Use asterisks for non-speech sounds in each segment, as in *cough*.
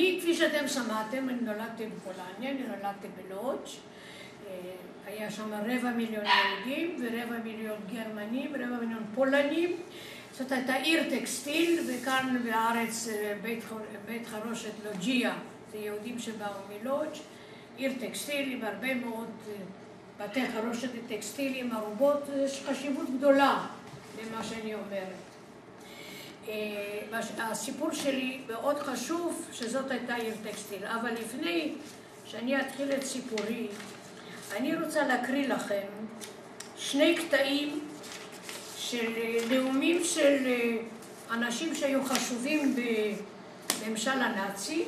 אני, כפי שאתם שמעתם, אני נולדתי בפולניה, אני נולדתי בלודג', אה, היה שם רבע מיליון יהודים ורבע מיליון גרמנים ורבע מיליון פולנים. זאת הייתה עיר טקסטיל, וכאן בארץ אה, בית, בית חרושת לוג'יה, זה יהודים שבאו מלודג', עיר טקסטיל עם הרבה מאוד אה, בתי חרושת וטקסטילים, ארובות, יש חשיבות גדולה למה שאני אומרת. אה, הסיפור שלי מאוד חשוב שזאת הייתה עיר טקסטיל, אבל לפני שאני אתחיל את סיפורי, אני רוצה להקריא לכם שני קטעים של נאומים של אה, אנשים שהיו חשובים בממשל הנאצי,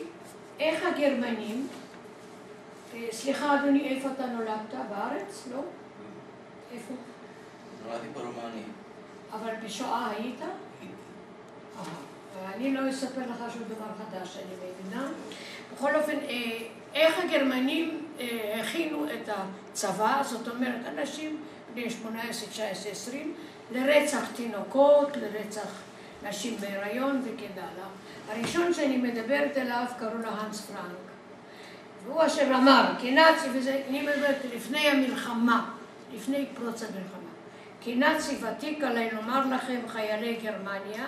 איך הגרמנים, אה, סליחה אדוני, איפה אתה נולדת? בארץ? לא? איפה? נולדתי ברומניה. אבל בשואה היית? אני לא אספר לך שום דבר חדש, אני מבינה. בכל אופן, אה, איך הגרמנים אה, הכינו את הצבא, זאת אומרת, אנשים בני 18, 19, 20, לרצח תינוקות, לרצח נשים בהיריון וכן הלאה. הראשון שאני מדברת אליו קראו לו האנס פרנק. והוא אשר אמר, כנאצי, וזה, אני מדברת לפני המלחמה, לפני פרוץ המלחמה. כנאצי ותיק עליי לומר לכם, חיילי גרמניה,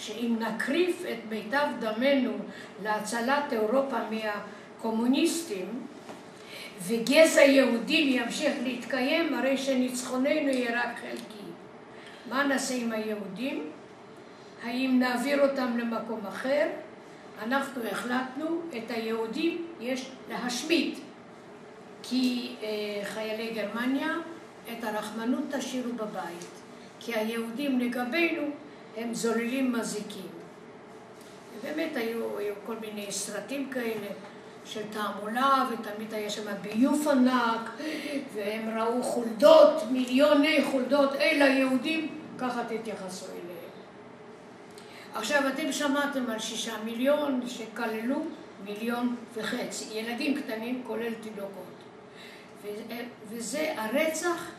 שאם נקריף את מיטב דמנו להצלת אירופה מהקומוניסטים וגזע יהודים ימשיך להתקיים, הרי שניצחוננו יהיה רק חלקי. מה נעשה עם היהודים? האם נעביר אותם למקום אחר? אנחנו החלטנו את היהודים יש להשמיד כי אה, חיילי גרמניה את הרחמנות תשאירו בבית כי היהודים לגבינו הם זוללים מזיקים. ובאמת היו, היו כל מיני סרטים כאלה של תעמולה, ותמיד היה שם ביוף ענק, והם ראו חולדות, מיליוני חולדות, אלה היהודים, ככה תתייחסו אליהם. עכשיו, אתם שמעתם על שישה מיליון שכללו מיליון וחצי, ילדים קטנים כולל תינוקות. וזה הרצח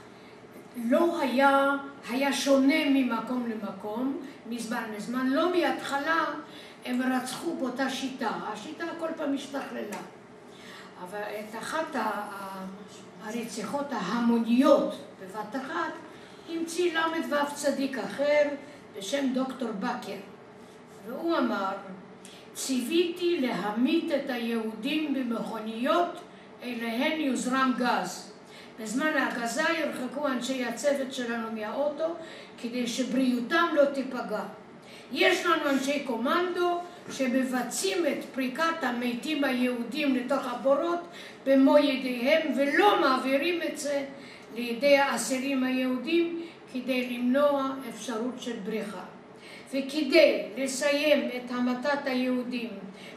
לא היה, היה שונה ממקום למקום, מזמן לזמן, לא מההתחלה הם רצחו באותה שיטה, השיטה כל פעם השתכללה. אבל את אחת הרציחות ההמוניות בבת אחת המציא ל"ו צדיק אחר בשם דוקטור בקר, והוא אמר, ציוויתי להמית את היהודים במכוניות אליהן יוזרם גז. בזמן ההגזה ירחקו אנשי הצוות שלנו מהאוטו כדי שבריאותם לא תיפגע. יש לנו אנשי קומנדו שמבצעים את פריקת המתים היהודים לתוך הבורות במו ידיהם ולא מעבירים את זה לידי האסירים היהודים כדי למנוע אפשרות של בריחה. וכדי לסיים את המתת היהודים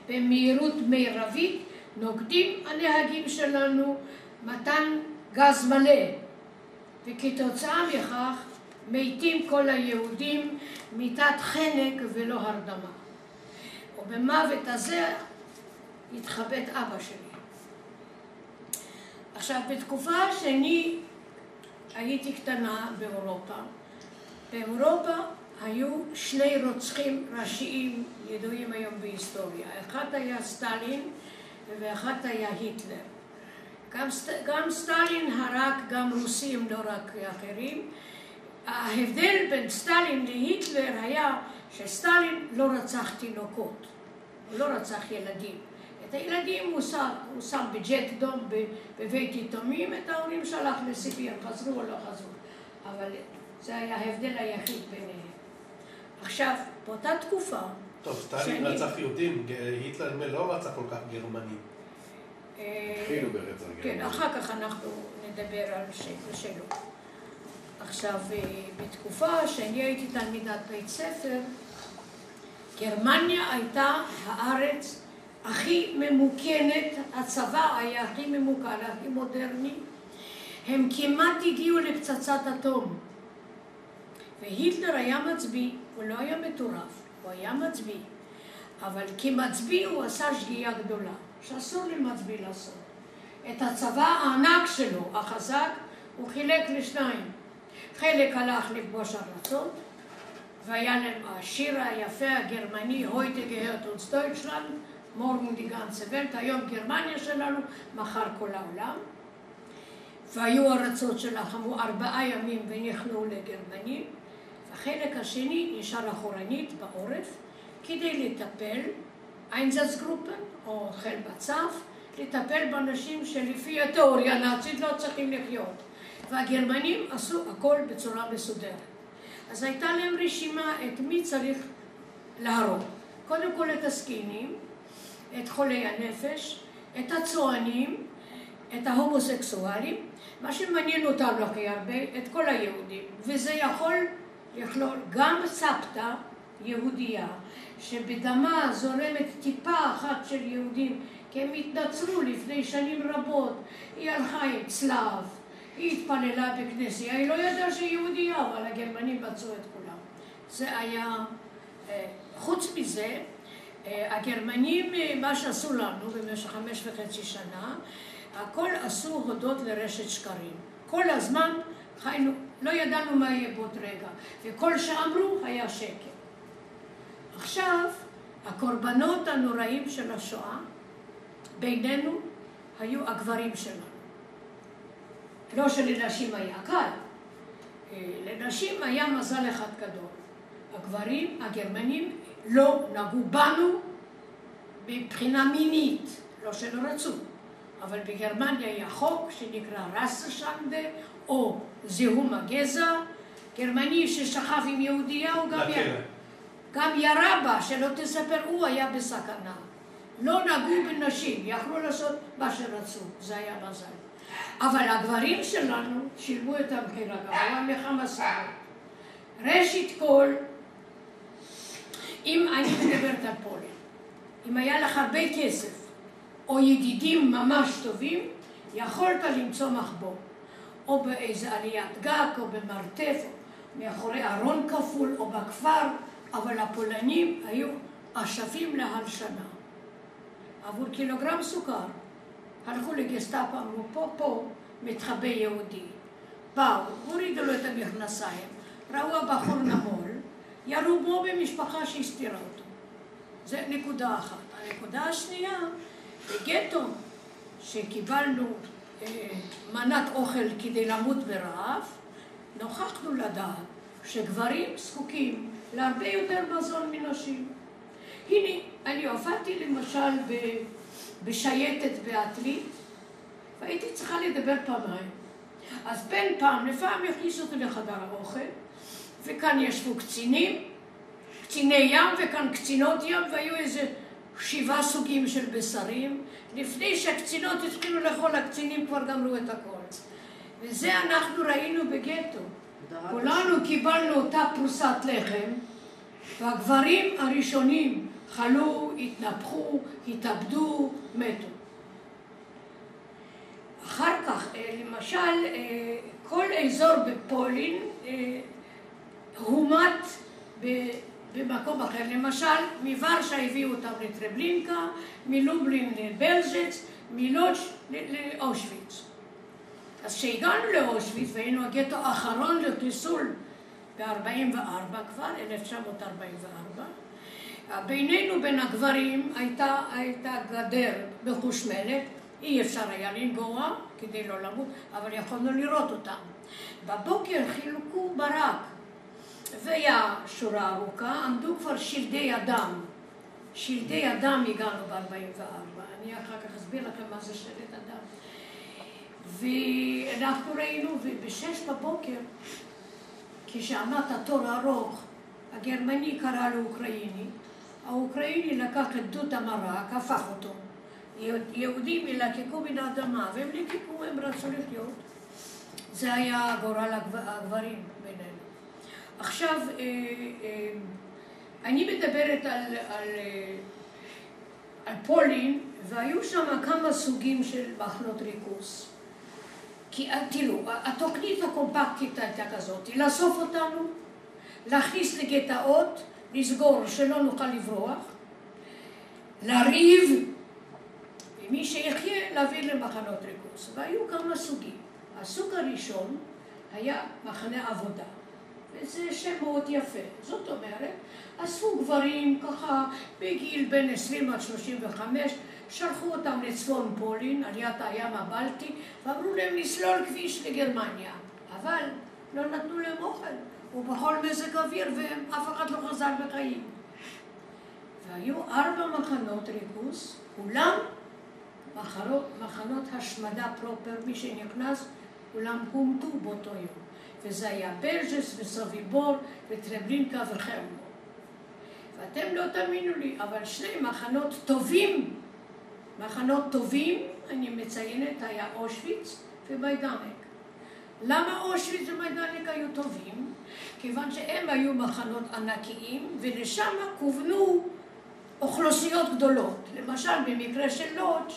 במהירות מרבית נוקדים הנהגים שלנו מתן גז מלא, וכתוצאה מכך מתים כל היהודים מיתת חנק ולא הרדמה. ובמוות הזה התחבט אבא שלי. עכשיו, בתקופה שאני הייתי קטנה באירופה, באירופה היו שני רוצחים ראשיים ידועים היום בהיסטוריה. אחד היה סטלין ואחד היה היטלר. גם, גם סטלין הרג גם רוסים, לא רק אחרים. ההבדל בין סטלין להיטלר היה שסטלין לא רצח תינוקות, הוא לא רצח ילדים. את הילדים הוא שם, הוא שם בג'ט דום בבית יתומים, את ההורים שלח לסיביר, חזרו או לא חזרו. אבל זה היה ההבדל היחיד ביניהם. עכשיו, באותה תקופה... טוב, סטלין רצח יהודים, היטלר לא רצח כל כך גרמנים. התחילו ברצח גרמניה. כן, אחר כך אנחנו נדבר על שלו. עכשיו, אה, בתקופה שאני הייתי תלמידת בית ספר, גרמניה הייתה הארץ הכי ממוכנת, הצבא היה הכי ממוכן, הכי מודרני. הם כמעט הגיעו לפצצת אטום. והיטלר היה מצביא, הוא לא היה מטורף, הוא היה מצביא. אבל כמצביא הוא עשה שגיאה גדולה. שאסור למצביא לעשות. את הצבא הענק שלו, החזק, הוא חילק לשניים. חלק הלך לכבוש ארצות, והיה להם השיר היפה הגרמני, הויטה גהרט אונס דויטשלנד, מורגן די גנצה ולט, היום גרמניה שלנו, מחר כל העולם. והיו ארצות שלחמו ארבעה ימים ונכנעו לגרמנים. החלק השני נשאר אחורנית בעורף כדי לטפל, איינזצגרופן או חיל בצף, לטפל באנשים שלפי התיאוריה הנאצית לא צריכים לחיות. והגרמנים עשו הכל בצורה מסודרת. אז הייתה להם רשימה את מי צריך להרוג. קודם כל את הזקנים, את חולי הנפש, את הצוענים, את ההומוסקסואלים, מה שמעניין אותנו הכי הרבה, את כל היהודים. וזה יכול לכלול גם סבתא יהודייה, שבדמה זורמת טיפה אחת של יהודים, כי הם התנצרו לפני שנים רבות. היא הלכה עם צלב, היא התפללה בכנסייה, היא לא ידעה שהיא יהודייה, אבל הגרמנים מצאו את כולם. זה היה... אה, חוץ מזה, אה, הגרמנים, אה, מה שעשו לנו במשך חמש וחצי שנה, הכל עשו הודות לרשת שקרים. כל הזמן חיינו, לא ידענו מה יהיה בעוד רגע, וכל שאמרו היה שקר. עכשיו, הקורבנות הנוראים של השואה בינינו היו הגברים שלנו. לא שלנשים היה קל, אה, לנשים היה מזל אחד גדול. הגברים, הגרמנים, לא נגעו בנו מבחינה מינית, לא שלא רצו, אבל בגרמניה היה חוק שנקרא רסשנדה, או זיהום הגזע. גרמני ששכב עם יהודייה הוא גם, יר... גם ירה בה, שלא תספר, הוא היה בסכנה. לא נגעו בנשים, יכלו לעשות מה שרצו, זה היה מזל. אבל הגברים שלנו שילמו את המחיר הגבוה מכמה סיבות. ראשית כל, אם אני מדברת על פולין, אם היה לך הרבה כסף או ידידים ממש טובים, יכולת למצוא מחבוא, או באיזה עליית גג, או במרתף, או מאחורי ארון כפול, או בכפר, אבל הפולנים היו אשפים להלשנה. עבור קילוגרם סוכר הלכו לגסטאפו, אמרו, פה, פה מתחבא יהודי. באו, הורידו לו את המכנסיים, ראו הבחור נמול, ירו בו במשפחה שהסתירה אותו. זה נקודה אחת. הנקודה השנייה, בגטו, שקיבלנו אה, מנת אוכל כדי למות ברעב, נוכחנו לדעת שגברים זקוקים להרבה יותר מזון מנשים. הנה, אני עבדתי למשל ב... בשייטת בעתלית, והייתי צריכה לדבר פעמיים. אז בין פעם לפעם הכניסו אותי לחדר האוכל, וכאן ישבו קצינים, קציני ים וכאן קצינות ים, והיו איזה שבעה סוגים של בשרים. לפני שהקצינות התחילו לאכול, הקצינים כבר גמרו את הכל. וזה אנחנו ראינו בגטו. כולנו קיבלנו אותה פרוסת לחם, והגברים הראשונים חלו, התנפחו, התאבדו, מתו. אחר כך, אה, למשל, אה, כל אזור בפולין אה, הומת במקום אחר. למשל, מוורשה הביאו אותם לטרבלינקה, מלובלין לבלז'ץ, מלודש לאושוויץ. אז כשהגענו לאושוויץ והיינו הגטו האחרון לחיסול ב-44 כבר, 1944, בינינו בין הגברים הייתה, הייתה גדר מחושמלת, אי אפשר היה לנגוע כדי לא למות, אבל יכולנו לראות אותם. בבוקר חילקו ברק, והיה שורה ארוכה, עמדו כבר שלדי אדם. שלדי אדם הגענו ב-44, אני אחר כך אסביר לכם מה זה שלד אדם. ואנחנו ראינו, ובשש בבוקר, כשעמד התור ארוך, הגרמני קרא לאוקראיני, האוקראיני לקח את דוד המרק, הפך אותו. יהודים ילקקו מן האדמה, והם ליקקו, הם רצו לחיות. זה היה גורל הגברים בינינו. עכשיו, אה, אה, אני מדברת על, על, אה, על פולין, והיו שם כמה סוגים של מחנות ריכוז. כי תראו, התוכנית הקומפקטית הייתה כזאת, לאסוף אותנו, להכניס לגטאות, לסגור שלא נוכל לברוח, לריב, ומי שיחיה להעביר למחנות ריכוז. והיו כמה סוגים. הסוג הראשון היה מחנה עבודה. וזה שם מאוד יפה. זאת אומרת, אספו גברים ככה בגיל בין 20 עד 35, שלחו אותם לצפון פולין, על יד הים הבלטי, ואמרו להם לסלול כביש לגרמניה. אבל לא נתנו להם אוכל, ובכל מזג אוויר, ואף אחד לא חזר בחיים. והיו ארבע מחנות ריכוז, כולם מחנות, מחנות השמדה proper, מי שנכנס, כולם הומתו באותו יום. וזה היה בלז'ס וסוביבור וטרבלינקה וחלמנו. ואתם לא תאמינו לי, אבל שני מחנות טובים, מחנות טובים, אני מציינת, היה אושוויץ ומיידנק. למה אושוויץ ומיידנק היו טובים? כיוון שהם היו מחנות ענקיים, ולשם כוונו אוכלוסיות גדולות. למשל, במקרה של לודג',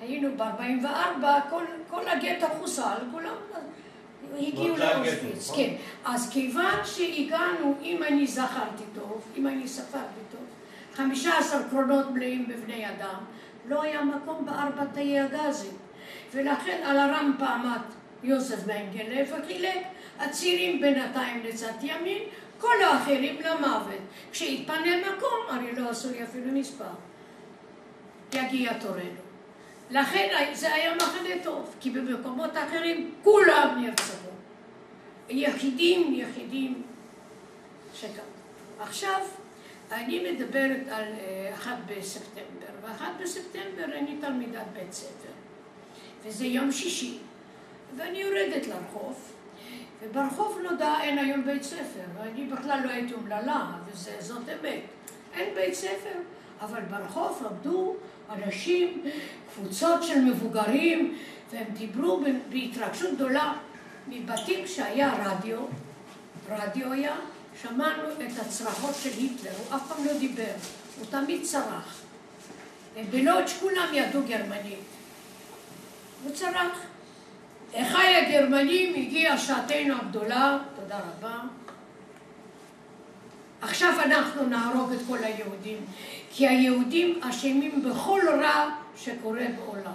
היינו ב-44, כל, כל הגטו חוסל, כולם הגיעו לאושוויץ. נכון? כן. אז כיוון שהגענו, אם אני זכרתי טוב, אם אני ספרתי טוב, 15 קרונות מלאים בבני אדם, לא היה מקום בארבע תאי הגזים. ולכן על הרמפה עמד יוסף מנגלה וחילק הצירים בינתיים לצד ימין, כל האחרים למוות. כשהתפנה מקום, הרי לא עשו לי אפילו מספר. יגיע תורנו. לכן זה היה מחנה טוב, כי במקומות אחרים כולם נרצחו. יחידים, יחידים שגם. עכשיו, אני מדברת על אה, אחת בספטמבר, ואחת בספטמבר אני תלמידת בית ספר. וזה יום שישי, ואני יורדת לרחוב, וברחוב נודע אין היום בית ספר, ואני בכלל לא הייתי אומללה, וזאת אמת. אין בית ספר, אבל ברחוב עמדו אנשים, קבוצות של מבוגרים, והם דיברו בהתרגשות גדולה מבתים שהיה רדיו, רדיו היה, שמענו את הצרחות של היטלר, הוא אף פעם לא דיבר, הוא תמיד צרח. ובלודג' כולם ידעו גרמנית. הוא צרח. אחיי הגרמנים, הגיעה שעתנו הגדולה, תודה רבה. עכשיו אנחנו נהרוג את כל היהודים, כי היהודים אשמים בכל רע שקורה בעולם.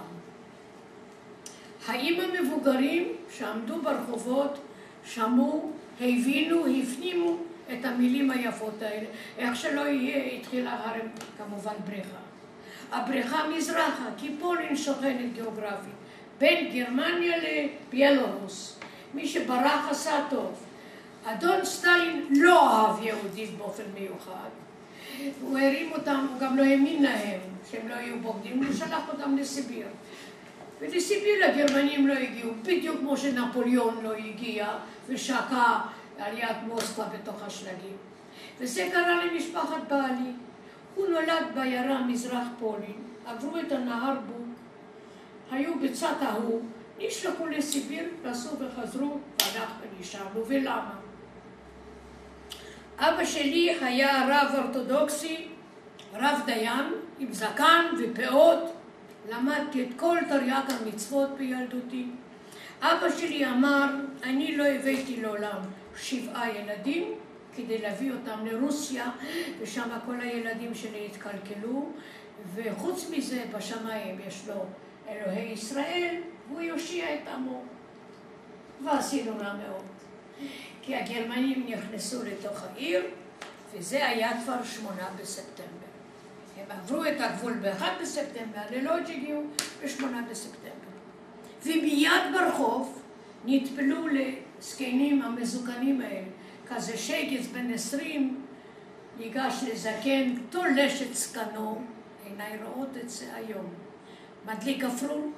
האם המבוגרים שעמדו ברחובות שמעו, הבינו, הפנימו את המילים היפות האלה? איך שלא יהיה, התחילה הרם כמובן בריכה. הבריכה מזרחה, כי פולין שוכנת גיאוגרפית, בין גרמניה לביאלורוס. מי שברח עשה טוב. אדון סטלין לא אהב יהודים באופן מיוחד. הוא הרים אותם, הוא גם לא האמין להם שהם לא יהיו בוגדים, הוא שלח אותם לסיביר. ולסיביר הגרמנים לא הגיעו, בדיוק כמו שנפוליאון לא הגיע ושקע על יד מוסקבה בתוך השלגים. וזה קרה למשפחת בעלי. הוא נולד בעיירה מזרח פולין, עברו את הנהר בוק, היו בצד ההוא, נשלחו לסיביר, נסעו וחזרו, ואנחנו נשארנו. ולמה? אבא שלי היה רב אורתודוקסי, רב דיין, עם זקן ופאות, למדתי את כל תרי"ג המצוות בילדותי. אבא שלי אמר, אני לא הבאתי לעולם שבעה ילדים כדי להביא אותם לרוסיה, ושם כל הילדים שלי התקלקלו, וחוץ מזה, בשמיים יש לו אלוהי ישראל, והוא יושיע את עמו. ועשינו רע מאוד. כי הגרמנים נכנסו לתוך העיר, וזה היה כבר שמונה בספטמבר. הם עברו את הגבול ב-1 בספטמבר, ללודג' הגיעו ב-8 בספטמבר. ומיד ברחוב נטפלו לזקנים המזוקנים האלה. כזה שייגץ בן עשרים ניגש לזקן, תולש את זקנו, עיניי רואות את זה היום. מדליק גפרור,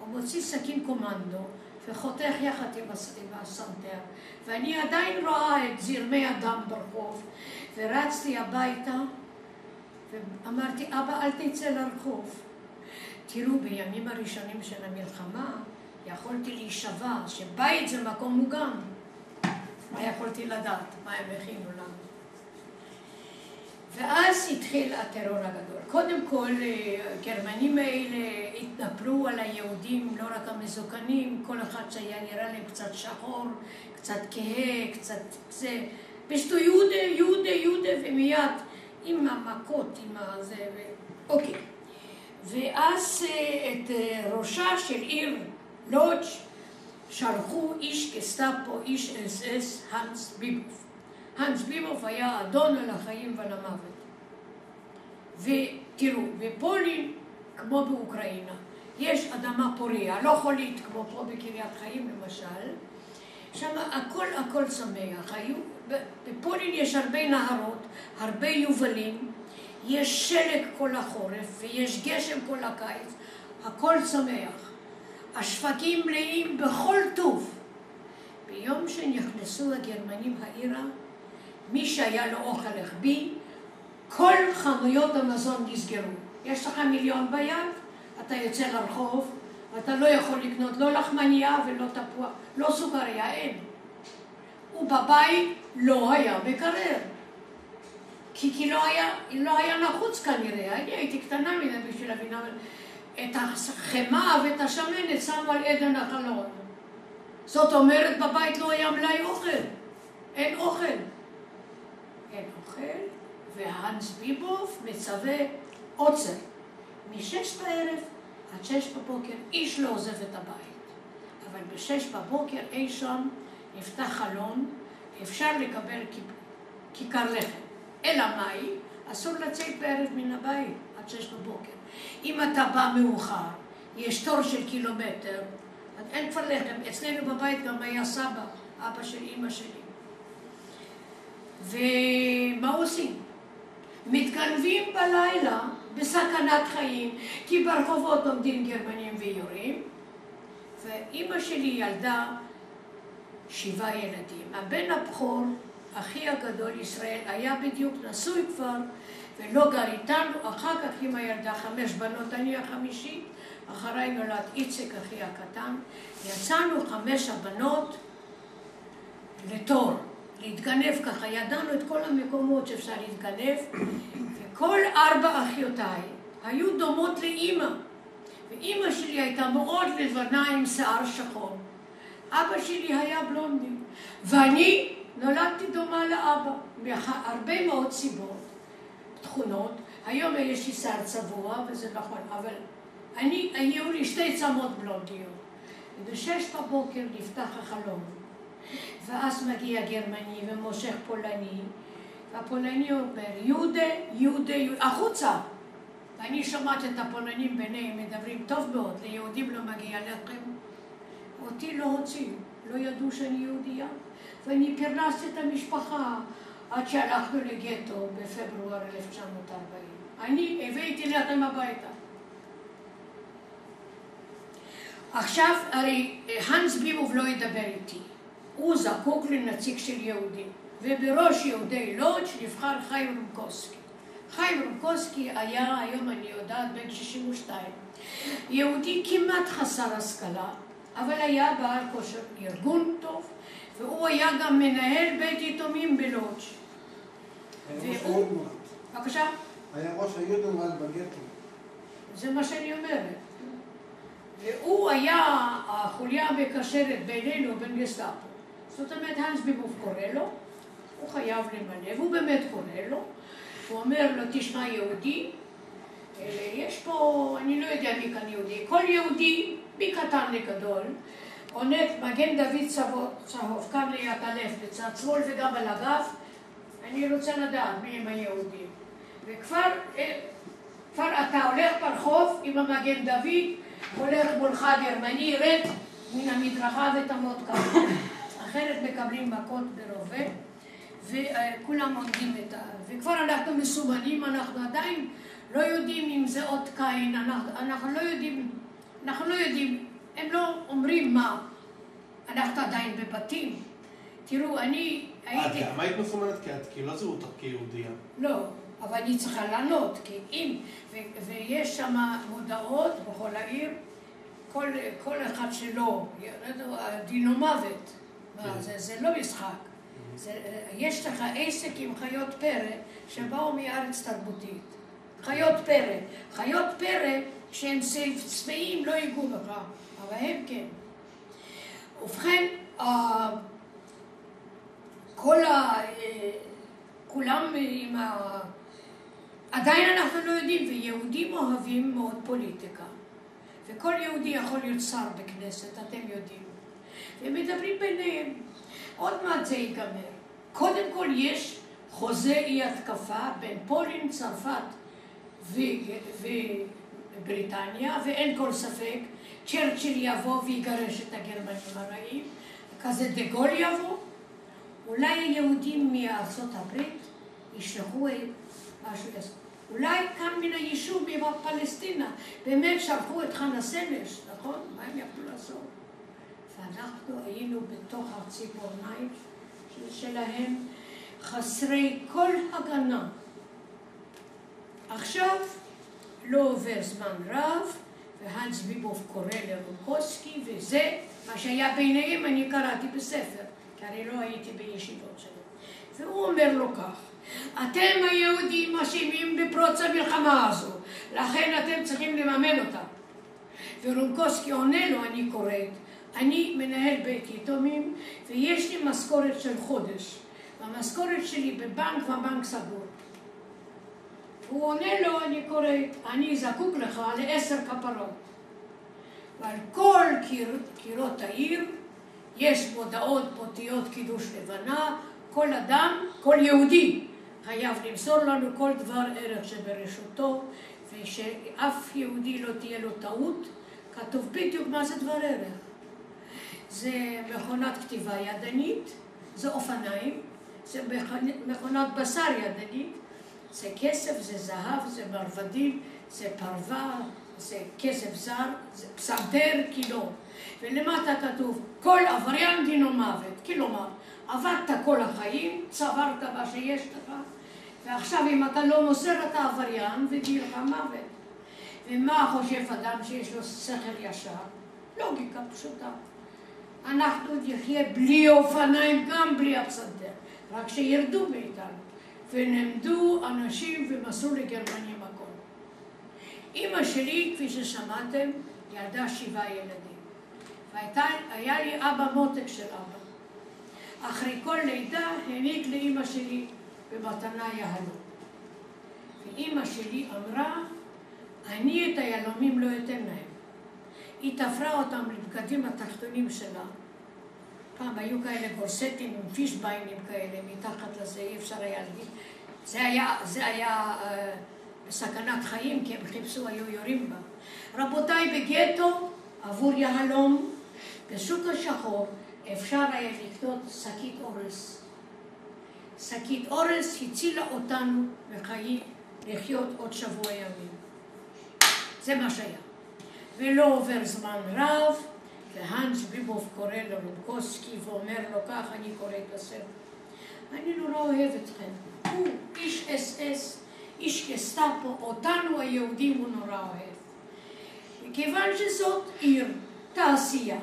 הוא מוציא סכין קומנדו וחותך יחד עם הסנטר. ואני עדיין רואה את זרמי הדם ברחוב, ורצתי הביתה ואמרתי, אבא, אל תצא לרחוב. תראו, בימים הראשונים של המלחמה יכולתי להישבע שבית זה מקום מוגן. מה יכולתי לדעת? מה הם הכינו לנו? ואז התחיל הטרור הגדול. קודם כל, הגרמנים האלה התנפלו על היהודים, לא רק המזוקנים, כל אחד שהיה נראה להם קצת שחור, קצת כהה, קצת זה. פשוט יהודה, יהודה, יהודה, ומיד עם המכות, עם הזה, ו... אוקיי. ואז את ראשה של עיר לודג' שלחו איש גסטאפו, איש אס אס, האנס ביבוף. האנס ביבוף היה אדון על החיים ועל המוות. ותראו, בפולין, כמו באוקראינה, יש אדמה פוריה, לא חולית כמו פה בקריית חיים למשל, שם הכל הכל צומח. היו, בפולין יש הרבה נהרות, הרבה יובלים, יש שלג כל החורף ויש גשם כל הקיץ, הכל צומח. השווקים מלאים בכל טוב. ביום שנכנסו הגרמנים העירה, מי שהיה לו אוכל החביא, כל חנויות המזון נסגרו. יש לך מיליון ביד, אתה יוצא לרחוב, ואתה לא יכול לקנות לא לחמניה ולא תפוח, לא סוכריה, אין. ובבית לא היה מקרר. כי, כי לא, היה, לא היה נחוץ כנראה, אני הייתי קטנה מדי בשביל להבין, אבל את החמאה ואת השמנת שמו על עדן החלון. זאת אומרת, בבית לא היה מלאי אוכל. אין אוכל. אין אוכל, והאנס ביבוף מצווה עוצר. משש בערב עד שש בבוקר איש לא עוזב את הבית. אבל בשש בבוקר אי שם נפתח חלון, אפשר לקבל כיכר לחם. אלא מאי? אסור לצאת בערב מן הבית עד שש בבוקר. אם אתה בא מאוחר, יש תור של קילומטר, אין כבר לחם. אצלנו בבית גם היה סבא, אבא של אימא שלי. ומה עושים? מתגנבים בלילה בסכנת חיים, כי ברחובות עומדים גרמנים ויורים, ואימא שלי ילדה שבעה ילדים. הבן הבכור, אחי הגדול ישראל, היה בדיוק נשוי כבר ולא גר איתנו, אחר כך עם הילדה חמש בנות, אני החמישית, אחריי נולד איציק, אחי הקטן. יצאנו חמש הבנות לתור, להתגנב ככה, ידענו את כל המקומות שאפשר להתגנב, וכל ארבע אחיותיי היו דומות לאימא, ואימא שלי הייתה מאוד לבנה עם שיער שחור. אבא שלי היה בלונדי, ואני נולדתי דומה לאבא, מהרבה מאוד סיבות. תכונות. היום יש לי שיער צבוע, וזה נכון, אבל אני, היו לי שתי צמות בלונדיות. ובשש בבוקר נפתח החלום, ואז מגיע גרמני ומושך פולני, והפולני אומר, יהודה, יהודה, יהודה, החוצה! ואני שומעת את הפולנים ביניהם מדברים טוב מאוד, ליהודים לא מגיע לחם. אותי לא הוציאו, לא ידעו שאני יהודייה, ואני פרנסתי את המשפחה. עד שהלכנו לגטו בפברואר 1940. אני הבאתי לחם הביתה. עכשיו, הרי האנס ביבוב לא ידבר איתי. הוא זקוק לנציג של יהודים. ובראש יהודי לודג' נבחר חיים רומקוסקי. חיים רומקוסקי היה, היום אני יודעת, בן 62. יהודי כמעט חסר השכלה, אבל היה בעל כושר ארגון טוב, והוא היה גם מנהל בית יתומים בלודג'. בבקשה? היה ראש היודנרל בגטו. זה מה שאני אומרת. והוא היה החוליה המקשרת בינינו ובין גסטאפו. זאת אומרת, האנס ביבוף קורא לו, הוא חייב למלא, והוא באמת קורא לו. הוא אומר לו, תשמע יהודי, אה, יש פה, אני לא יודע מי כאן יהודי, כל יהודי, מקטן לגדול, עונק מגן דוד צהוב, כאן ליד הלב, בצד שמאל וגם על הגב, אני רוצה לדעת מי הם היהודים. וכבר אה, כבר אתה הולך ברחוב עם המגן דוד, הולך מולך גרמני, ירד מן המדרכה ותעמוד ככה. אחרת מקבלים מכות ברובה, וכולם עומדים את ה... וכבר אנחנו מסומנים, אנחנו עדיין לא יודעים אם זה אות קין, אנחנו, אנחנו לא יודעים, אנחנו לא יודעים, הם לא אומרים מה, אנחנו עדיין בבתים. תראו, אני הייתי... את גם היית מסומנת כי לא זהות כיהודייה. לא, אבל אני צריכה לענות, כי אם... ויש שם מודעות בכל העיר, כל, כל אחד שלו, דינו מוות. כן. זה, זה לא משחק. זה, יש לך עסק עם חיות פרא שבאו מארץ תרבותית. חיות פרא. חיות פרא, כשהם צבעים לא ייגעו בך, אבל הם כן. ובכן, כל ה... כולם עם ה... עדיין אנחנו לא יודעים, ויהודים אוהבים מאוד פוליטיקה. וכל יהודי יכול להיות שר בכנסת, אתם יודעים. ומדברים ביניהם. עוד מעט זה ייגמר. קודם כל יש חוזה אי התקפה בין פולין, צרפת ובריטניה, ואין כל ספק, צ'רצ'יל יבוא ויגרש את הגרמנים הרעים, כזה דה גול יבוא, אולי היהודים מארצות הברית ישלחו משהו לעשות. אולי כאן מן היישוב, מפלסטינה, באמת שלחו את חנה סנש, נכון? מה הם יכלו לעשות? ואנחנו היינו בתוך הציפורניים שלהם, חסרי כל הגנה. עכשיו לא עובר זמן רב, והאנס ביבוב קורא לרוקוסקי, וזה מה שהיה ביניהם, אני קראתי בספר, כי הרי לא הייתי בישיבות שלו. והוא אומר לו כך, אתם היהודים אשמים בפרוץ המלחמה הזו, לכן אתם צריכים לממן אותה. ורונקוסקי עונה לו, אני קוראת, אני מנהל בית יתומים ויש לי משכורת של חודש. והמשכורת שלי בבנק והבנק סגור. הוא עונה לו, אני קוראת, אני זקוק לך לעשר כפרות. ועל כל קיר, קירות העיר יש מודעות פרטיות קידוש לבנה, כל אדם, כל יהודי חייב למסור לנו כל דבר ערך שברשותו, ושאף יהודי לא תהיה לו טעות, כתוב בדיוק מה זה דבר ערך. זה מכונת כתיבה ידנית, זה אופניים, זה מכונת בשר ידנית, זה כסף, זה זהב, זה מרבדים, זה פרווה, זה כסף זר, זה פסנתר, קילו. ולמטה כתוב, כל עבריין דינו מוות. כלומר, עבדת כל החיים, צברת מה שיש לך, ועכשיו אם אתה לא מוסר אתה עבריין ודינך מוות. ומה חושב אדם שיש לו שכל ישר? לוגיקה פשוטה. אנחנו נחיה בלי אופניים, גם בלי הפסנתר, רק שירדו מאיתנו. ונעמדו אנשים ומסרו לגרמנים הכל. אימא שלי, כפי ששמעתם, ילדה שבעה ילדים. והיה לי אבא מותק של אבא. אחרי כל לידה העניק לאימא שלי במתנה יהלום. ואימא שלי אמרה, אני את היהלומים לא אתן להם. היא תפרה אותם לבגדים התחתונים שלה. פעם היו כאלה גורסטים עם פישביינים כאלה מתחת לזה, אי אפשר היה להגיד. זה היה, זה היה אה, בסכנת חיים, כי הם חיפשו, היו יורים בה. רבותיי, בגטו, עבור יהלום, בשוק השחור, אפשר היה לקנות שקית אורס. שקית אורס הצילה אותנו לחיים, לחיות עוד שבוע ימים. זה מה שהיה. ולא עובר זמן רב, והאנס ביבוב קורא לרובקוסקי ואומר לו כך, אני קורא את הספר. אני נורא אוהב אתכם. הוא איש אס אס, איש גסטאפו, אותנו היהודים הוא נורא אוהב. מכיוון שזאת עיר, תעשייה,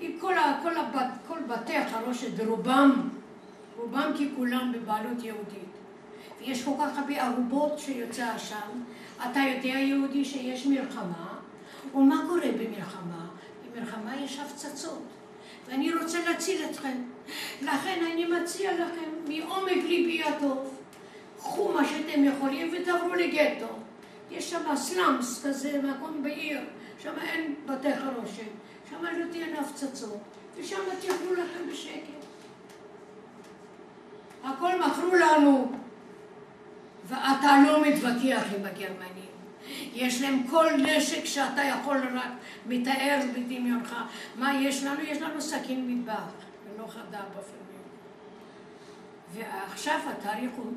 עם כל, ה, כל, הבת, כל בתי החרושת, רובם, רובם ככולם בבעלות יהודית. ויש כל כך הרבה ערובות שיוצא עשן. אתה יודע, יהודי, שיש מלחמה, ומה קורה במלחמה? במלחמה יש הפצצות, ואני רוצה להציל אתכם. לכן אני מציע לכם, מעומק ליבי הטוב, קחו מה שאתם יכולים ותעברו לגטו. יש שם סלאמס כזה, מקום בעיר, שם אין בתי חרושת. שם לא תהיינה הפצצות, ושם תאכלו לכם בשקט. הכל מכרו לנו, ואתה לא מתווכח עם הגרמנים. יש להם כל נשק שאתה יכול רק מתאר בדמיונך. מה יש לנו? יש לנו סכין מטבח, ולא חדה בפרמיון. ועכשיו התאריך הוא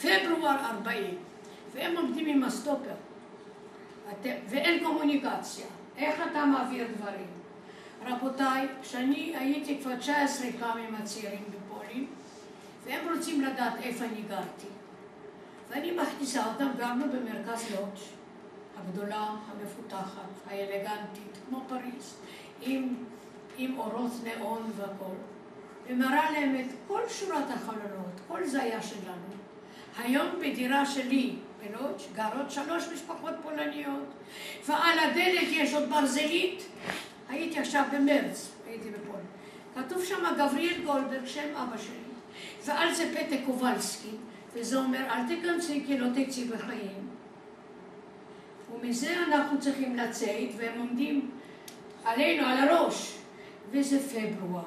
פברואר 40, והם עומדים עם הסטופר, ואין קומוניקציה. איך אתה מעביר דברים? רבותיי, כשאני הייתי כבר 19 פעם עם הצעירים בפולין, והם רוצים לדעת איפה אני גרתי. ואני מכניסה אותם, גרנו במרכז לודג', הגדולה, המפותחת, האלגנטית, כמו פריז, עם, עם אורות נאון והכול, ומראה להם את כל שורת החלונות, כל זה היה שלנו. היום בדירה שלי בלודג' גרות שלוש משפחות פולניות, ועל הדלת יש עוד ברזלית הייתי עכשיו במרץ, הייתי בפולין. כתוב שם גבריאל גולדברג, שם אבא שלי, ועל זה פתק קובלסקי, וזה אומר, אל תיכנסי כי לא תצאי בחיים. ומזה אנחנו צריכים לצאת, והם עומדים עלינו, על הראש. וזה פברואר,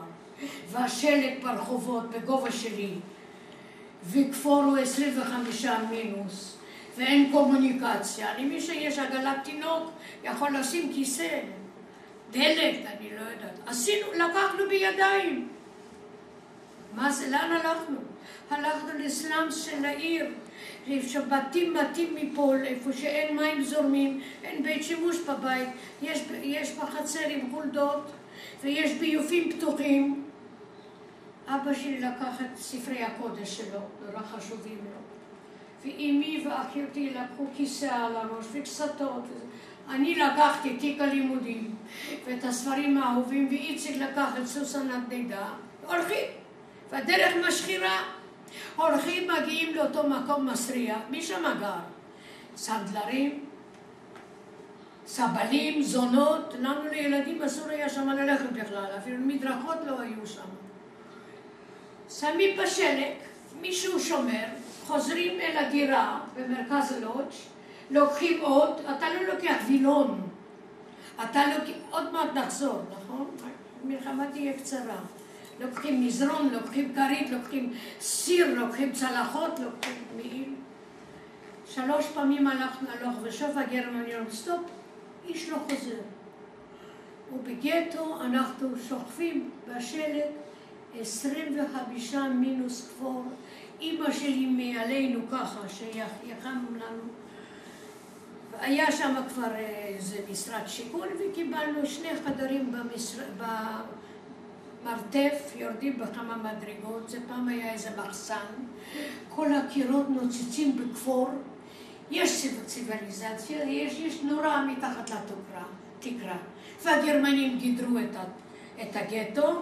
והשלג ברחובות בגובה שלי, וכפור הוא 25 מינוס, ואין קומוניקציה. אני מי שיש עגלת תינוק יכול לשים כיסא, דלת, אני לא יודעת. עשינו, לקחנו בידיים. מה זה, לאן הלכנו? הלכנו לסלאמס של העיר, שבתים בתים מפול, איפה שאין מים זורמים, אין בית שימוש בבית, יש, יש בחצר עם חולדות ויש ביופים פתוחים. אבא שלי לקח את ספרי הקודש שלו, נורא חשובים לו. ואימי ואחיותי לקחו כיסא על הראש וקסתות. אני לקחתי תיק הלימודים ואת הספרים האהובים, ואיציק לקח את סוסן הנדנדה, הולכים. והדרך משחירה. הולכים, מגיעים לאותו מקום מסריח, מי שם גר? סנדלרים, סבלים, זונות, לנו לילדים אסור היה שם ללכת בכלל, אפילו מדרכות לא היו שם. שמים בשלג, מישהו שומר, חוזרים אל הדירה במרכז לודג', לוקחים עוד, אתה לא לוקח וילון, אתה לוקח, עוד מעט נחזור, נכון? המלחמה תהיה קצרה. לוקחים מזרון, לוקחים כרית, לוקחים סיר, לוקחים צלחות, לוקחים מעיל. שלוש פעמים הלכנו הלוך ושוב הגרמנים, stop, איש לא חוזר. ובגטו אנחנו שוכבים בשלג 25 מינוס כפור. אימא שלי מעלינו ככה, שיחם לנו. היה שם כבר איזה משרד שיכון וקיבלנו שני חדרים במשרד... מרתף, יורדים בכמה מדרגות, זה פעם היה איזה מחסן, כל הקירות נוצצים בכפור, יש ציוויליזציה, יש, יש נורה מתחת לתקרה, תקרה. והגרמנים גידרו את, את הגטו,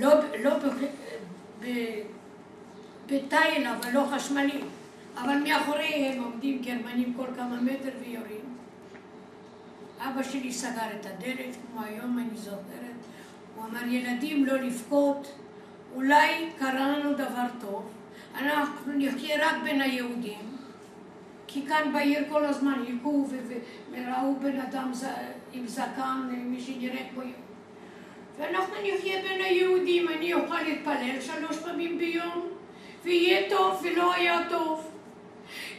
לא, לא בתיל, אבל לא חשמלי, אבל מאחוריהם עומדים גרמנים כל כמה מטר ויורים. אבא שלי סגר את הדלת, כמו היום אני זוכרת, הוא אמר, ילדים לא לבכות, אולי קרה לנו דבר טוב, אנחנו נחיה רק בין היהודים, כי כאן בעיר כל הזמן היכו וראו בן אדם עם זקן, מי שנראה כמו... ואנחנו נחיה בין היהודים, אני אוכל להתפלל שלוש פעמים ביום, ויהיה טוב ולא היה טוב.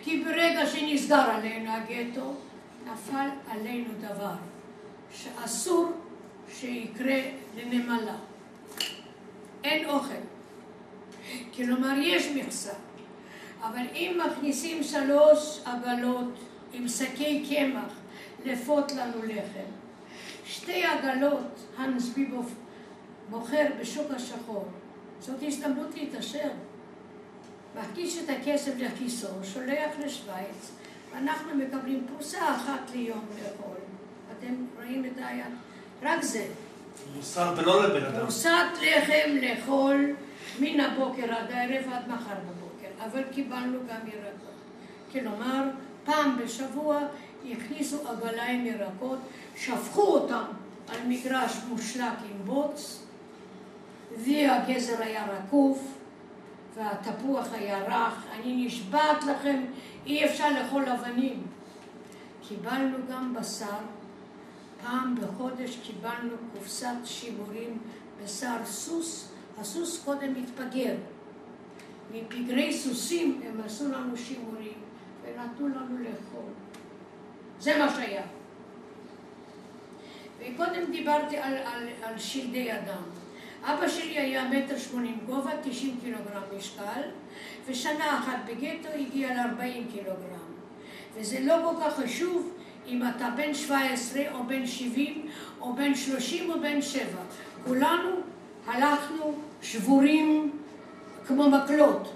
כי ברגע שנסגר עלינו הגטו, נפל עלינו דבר שאסור שיקרה לנמלה. אין אוכל. כלומר, יש מכסה. אבל אם מכניסים שלוש עגלות עם שקי קמח לפות לנו לחם, שתי עגלות הנס ביבוף מוכר בשוק השחור, זאת הזדמנות להתעשר. מכניס את הכסף לכיסו, שולח לשוויץ, ואנחנו מקבלים פרוסה אחת ליום לאכול. אתם רואים את היד? רק זה. מוסר ולא לבן אדם. פרוסת לחם לאכול מן הבוקר עד הערב עד מחר בבוקר, אבל קיבלנו גם ירקות. כלומר, פעם בשבוע הכניסו עגלה עם ירקות, שפכו אותם על מגרש מושלק עם בוץ, והגזר היה רקוב, והתפוח היה רך. אני נשבעת לכם, אי אפשר לאכול אבנים. קיבלנו גם בשר פעם בחודש קיבלנו קופסת שימורים בשר סוס, הסוס קודם התפגר. מפגרי סוסים הם עשו לנו שימורים ונתנו לנו לאכול. זה מה שהיה. וקודם דיברתי על, על, על שלדי אדם. אבא שלי היה מטר שמונים גובה, תשעים קילוגרם משקל, ושנה אחת בגטו הגיע לארבעים קילוגרם. וזה לא כל כך חשוב אם אתה בן 17 או בן 70 או בן 30 או בן 7. כולנו הלכנו שבורים כמו מקלות.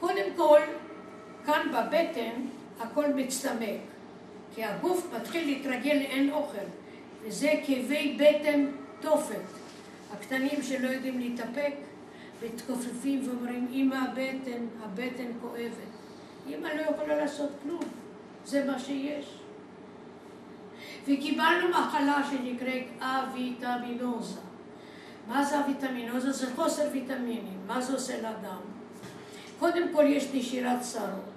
קודם כל, כאן בבטן הכל מצטמק, כי הגוף מתחיל להתרגל לאין אוכל, וזה כאבי בטן תופת. הקטנים שלא יודעים להתאפק, מתכופפים ואומרים, אמא הבטן, הבטן כואבת. אמא לא יכולה לעשות כלום. זה מה שיש. וקיבלנו מחלה שנקראת אביטמינוזה. מה זה אביטמינוזה? זה חוסר ויטמינים. מה זה עושה לאדם? קודם כל יש נשירת שערות.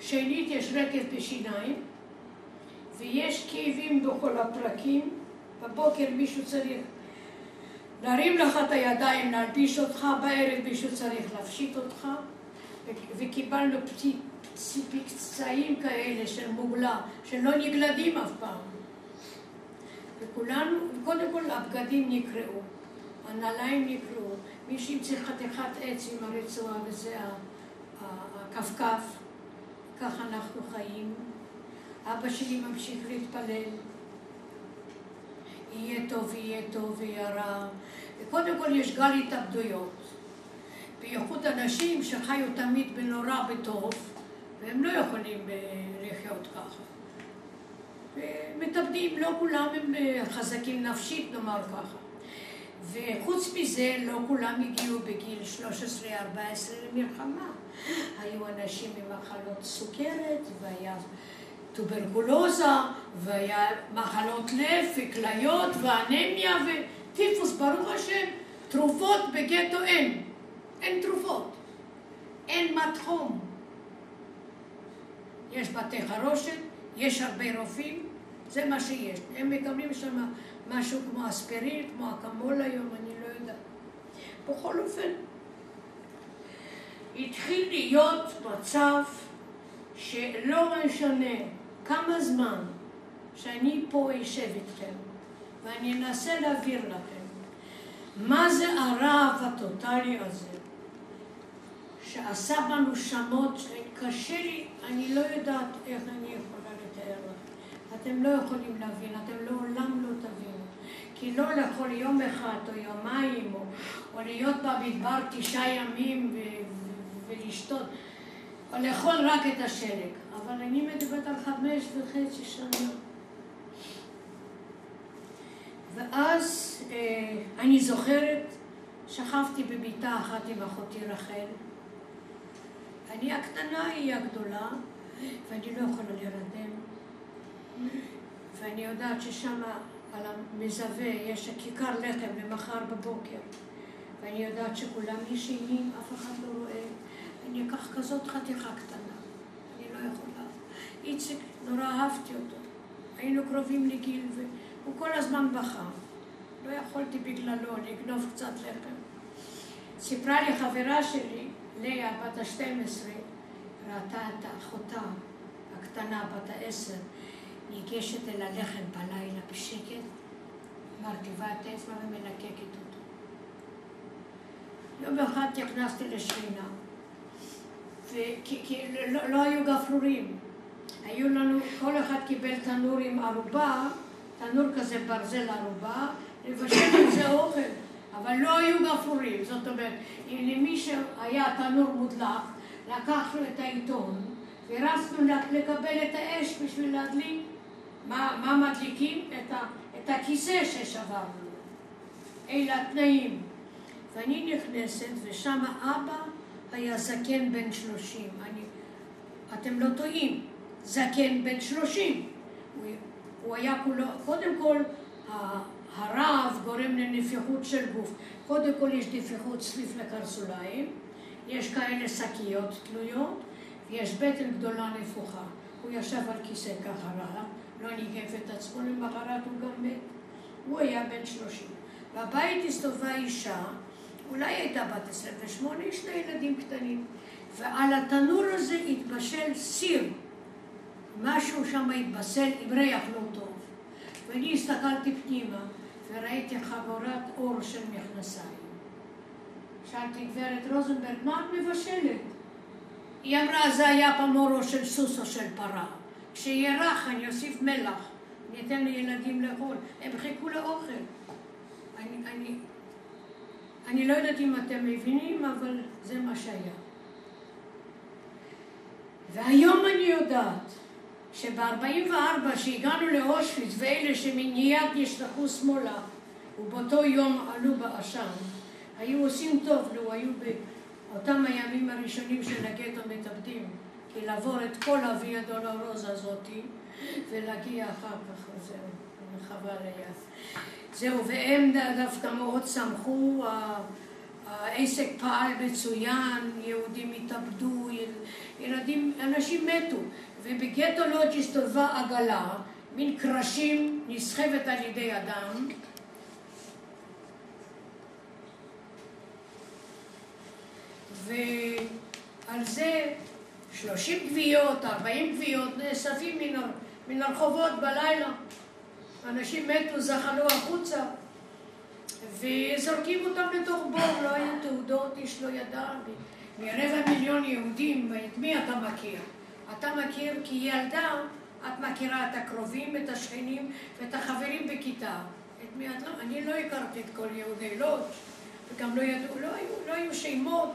שנית, יש רקב בשיניים, ויש כאבים בכל הפרקים, בבוקר מישהו צריך להרים לך את הידיים, להלביש אותך, בערב מישהו צריך להפשיט אותך, וקיבלנו פצעים כאלה של מוגלה, שלא נגלדים אף פעם. וכולנו, קודם כל הבגדים נקרעו, הנעליים נקרעו, מי שהמציא חתיכת עץ עם הרצועה וזה הכפכף, ככה אנחנו חיים. אבא שלי ממשיך להתפלל, יהיה טוב, יהיה טוב, ויהיה רע. וקודם כל יש גל התאבדויות. בייחוד אנשים שחיו תמיד בנורא בטוב, והם לא יכולים אה, לחיות ככה. ומתאבדים, לא כולם הם אה, חזקים נפשית, נאמר ככה. וחוץ מזה, לא כולם הגיעו בגיל 13-14 למלחמה. היו אנשים עם מחלות סוכרת, והיה טוברקולוזה, והיה מחלות לב, וכליות, ואנמיה, וטיפוס, ברוך השם, תרופות בגטו אין. אין תרופות. אין מד חום. יש בתי חרושת, יש הרבה רופאים, זה מה שיש. הם מקבלים שם משהו כמו אספירין, כמו אקמול היום, אני לא יודעת. בכל אופן, התחיל להיות מצב שלא משנה כמה זמן שאני פה אשב איתכם ואני אנסה להעביר לכם מה זה הרעב הטוטלי הזה שעשה בנו שמות שקשה לי, אני לא יודעת איך אני יכולה לתאר לכם. אתם לא יכולים להבין, אתם לעולם לא תבינו. כי לא לאכול יום אחד או יומיים, או, או להיות במדבר תשעה ימים ו- ולשתות, או לאכול רק את השלג. אבל אני מדברת על חמש וחצי שנה. ואז אה, אני זוכרת, שכבתי במיטה אחת עם אחותי רחל. אני הקטנה, היא הגדולה, ואני לא יכולה להירדם. ואני יודעת ששם על המזווה יש כיכר לחם למחר בבוקר. ואני יודעת שכולם ישנים, אף אחד לא רואה. אני אקח כזאת חתיכה קטנה, אני לא יכולה. איציק, נורא אהבתי אותו. היינו קרובים לגיל, והוא כל הזמן בכה. לא יכולתי בגללו לגנוב קצת לחם. סיפרה לי חברה שלי, לאה, בת ה-12, ראתה את אחותה הקטנה, בת העשר, ניגשת אל הלחם בלילה בשקט, מרכיבה את האצבע ומלקקת אותו. יום אחד נכנסתי לשכינה, כי לא, לא היו גפרורים. היו לנו, כל אחד קיבל תנור עם ערובה, תנור כזה ברזל ערובה, לבשל עם זה אוכל. אבל לא היו גפרורים, זאת אומרת, אם למי שהיה תנור מודלק, לקחנו את העיתון ורצנו לקבל את האש בשביל להדליק. מה, מה מדליקים? את, ה, את הכיסא ששברנו. אלה התנאים. ואני נכנסת, ושם אבא היה זקן בן שלושים. אני, אתם לא טועים, זקן בן שלושים. הוא, הוא היה כולו, קודם כל, הרעב גורם לנפיחות של גוף. קודם כל יש נפיחות סביב לקרסוליים, יש כאלה שקיות תלויות, ויש בטן גדולה נפוחה. הוא ישב על כיסא ככה רע, לא ניגף את עצמו, למחרת הוא גם מת. הוא היה בן שלושים. בבית הסתובבה אישה, אולי הייתה בת עשרים ושמונה, שני ילדים קטנים. ועל התנור הזה התבשל סיר. משהו שם התבשל עם ריח לא טוב. ואני הסתכלתי פנימה, וראיתי חגורת אור של מכנסיים. שאלתי גברת רוזנברג, מה את מבשלת? היא אמרה, זה היה פעם אורו של סוס או של פרה. כשיהיה רך אני אוסיף מלח, אני אתן לילדים לאכול. הם חיכו לאוכל. אני, אני, אני לא יודעת אם אתם מבינים, אבל זה מה שהיה. והיום אני יודעת שב-44 שהגענו לאושוויץ ואלה שמניית נשלחו שמאלה ובאותו יום עלו בעשן, היו עושים טוב לו היו באותם הימים הראשונים של הגטו מתאבדים, כי לעבור את כל הוויה דולרוזה הזאתי ולהגיע אחר כך, זהו, חבל היה. זהו, והם דווקא מאוד שמחו, העסק פעל מצוין, יהודים התאבדו, ילדים, אנשים מתו. ובגטו לודג' הסתובבה עגלה מין קרשים, נסחבת על ידי אדם. ועל זה 30 גוויות, 40 גוויות נאספים מן הרחובות בלילה. אנשים מתו, זחלו החוצה, וזורקים אותם לתוך בור, לא היו תעודות, איש לא ידע. מרבע מיליון יהודים, את מי אתה מכיר? אתה מכיר כי ילדה, את מכירה את הקרובים, את השכנים ואת החברים בכיתה. את מי את לא? אני לא הכרתי את כל יהודי לודג' וגם לא ידעו, לא היו, לא היו שמות.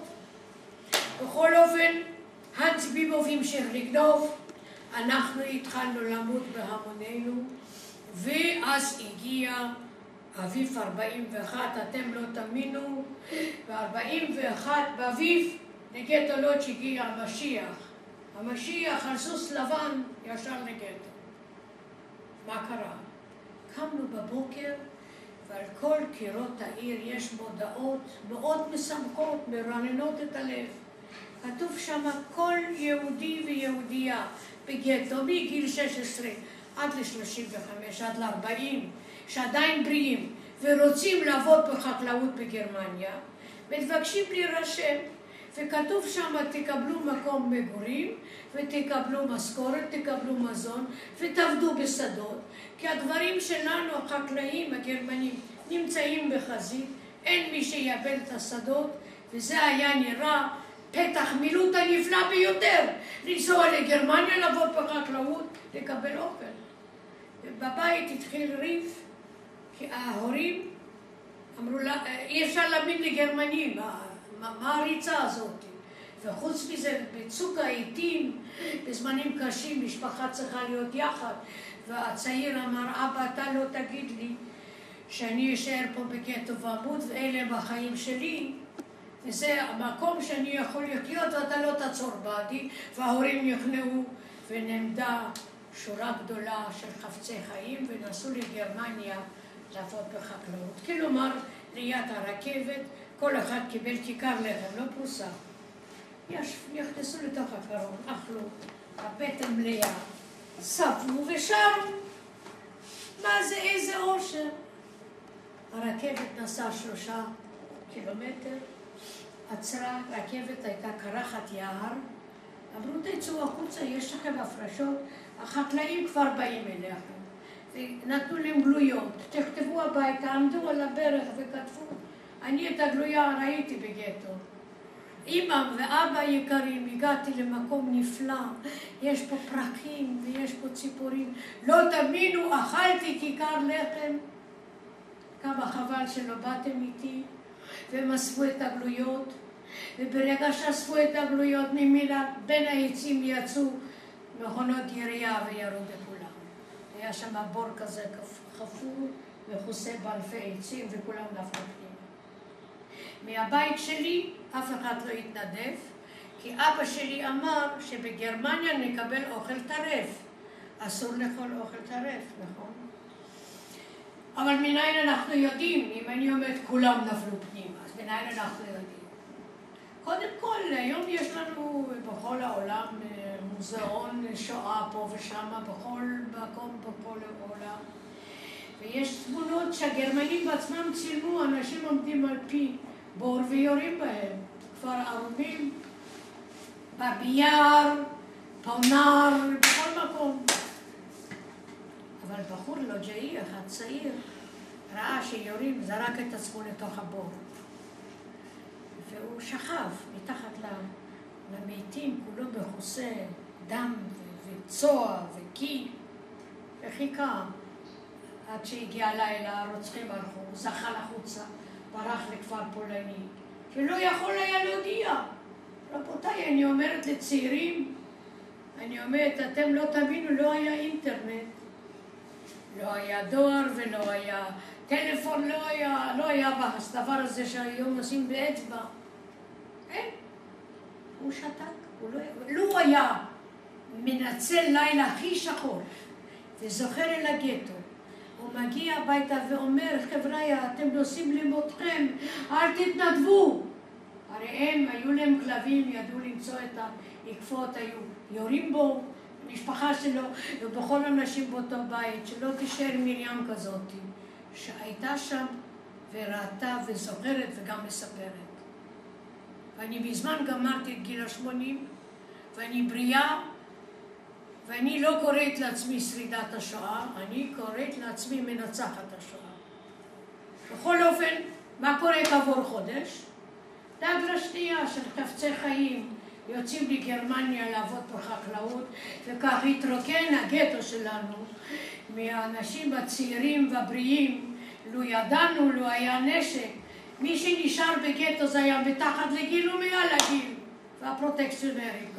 בכל אופן, האנס ביבוב המשיך לגנוב, אנחנו התחלנו למות בהמוננו, ואז הגיע אביב 41, אתם לא תאמינו, ב-41 באביב לגטו לודג' הגיע המשיח. המשיח על סוס לבן ישר לגטו. מה קרה? קמנו בבוקר ועל כל קירות העיר יש מודעות מאוד משמחות, מרננות את הלב. כתוב שם כל יהודי ויהודייה בגטו מגיל 16 עד ל-35, עד ל-40, שעדיין בריאים ורוצים לעבוד בחקלאות בגרמניה, מבקשים להירשם. וכתוב שם תקבלו מקום מגורים ותקבלו משכורת, תקבלו מזון ותעבדו בשדות כי הדברים שלנו, החקלאים הגרמנים, נמצאים בחזית, אין מי שיאבד את השדות וזה היה נראה פתח מילוט הנפלא ביותר, לנסוע לגרמניה, לעבוד בחקלאות, לקבל אוכל. בבית התחיל ריב, כי ההורים אמרו לה, אי אפשר להאמין לגרמנים, מה הריצה הזאת? וחוץ מזה, בצוק העיתים, בזמנים קשים, משפחה צריכה להיות יחד. והצעיר אמר, אבא, אתה לא תגיד לי שאני אשאר פה בגטו ואמות, ואלה הם החיים שלי. וזה המקום שאני יכול לחיות ואתה לא תעצור בעדי, וההורים נכנעו ונעמדה שורה גדולה של חפצי חיים ונסעו לגרמניה לעבוד בחקלאות. כלומר, ליד הרכבת כל אחד קיבל כיכר לחם, לא פרוסה. נכנסו לתוך הקרון, אכלו, הבטן מלאה, ספנו ושרו. מה זה, איזה אושר. הרכבת נסעה שלושה קילומטר, עצרה, רכבת הייתה קרחת יער, אמרו תצאו החוצה, יש לכם הפרשות, החקלאים כבר באים אליכם. ונתנו להם גלויות, תכתבו הביתה, עמדו על הברך וכתבו אני את הגלויה ראיתי בגטו. אמא ואבא יקרים, הגעתי למקום נפלא, יש פה פרחים ויש פה ציפורים. לא תאמינו, אכלתי כיכר לחם. כמה חבל שלא באתם איתי, והם אספו את הגלויות, וברגע שאספו את הגלויות ממילה, בין העצים יצאו מכונות ירייה וירו בכולם. היה שם בור כזה חפור, מכוסה באלפי עצים, וכולם נפלו מהבית שלי אף אחד לא התנדב, כי אבא שלי אמר שבגרמניה נקבל אוכל טרף. אסור לאכול אוכל טרף, נכון? אבל מניין אנחנו יודעים? אם אני אומרת כולם נפלו פנימה, אז מניין אנחנו יודעים? קודם כל, היום יש לנו בכל העולם אה, מוזיאון שואה פה ושם, בכל מקום בכל העולם. ויש תמונות שהגרמנים בעצמם צילמו, אנשים עומדים על פי בור ויורים בהם. כפר ערומים, בבייר, פונר, בכל מקום. אבל בחור לוג'אי אחד צעיר ראה שיורים, זרק את עצמו לתוך הבור. והוא שכב מתחת למתים, כולו מכוסה דם וצוע וקי, וחיכה עד שהגיע הלילה, הרוצחים הלכו, הוא זחל החוצה. ברח לכפר פולני, ולא יכול היה להודיע. רבותיי, אני אומרת לצעירים, אני אומרת, אתם לא תבינו, לא היה אינטרנט, לא היה דואר ולא היה טלפון, לא היה, לא היה הדבר הזה שהיום עושים באצבע. אין. הוא שתק, הוא לא... לו היה מנצל לילה הכי שחור וזוכר אל הגטו הוא מגיע הביתה ואומר, חבריא, אתם נוסעים למותכם, אל תתנדבו. הרי הם, היו להם כלבים, ידעו למצוא את העקפות, היו יורים בו, המשפחה שלו ובכל אנשים באותו בית, שלא תישאר מרים כזאת, שהייתה שם וראתה וזוכרת וגם מספרת. ואני מזמן גמרתי את גיל השמונים, ואני בריאה, ואני לא קוראת לעצמי שרידת השואה, אני קוראת לעצמי מנצחת השואה. בכל אופן, מה קורה כעבור חודש? דאגלה שנייה של חפצי חיים יוצאים לגרמניה לעבוד בחקלאות, וכך התרוקן הגטו שלנו מהאנשים הצעירים והבריאים. לו ידענו, לו היה נשק, מי שנשאר בגטו זה היה מתחת לגיל ומעל הגיל, והפרוטקציונרים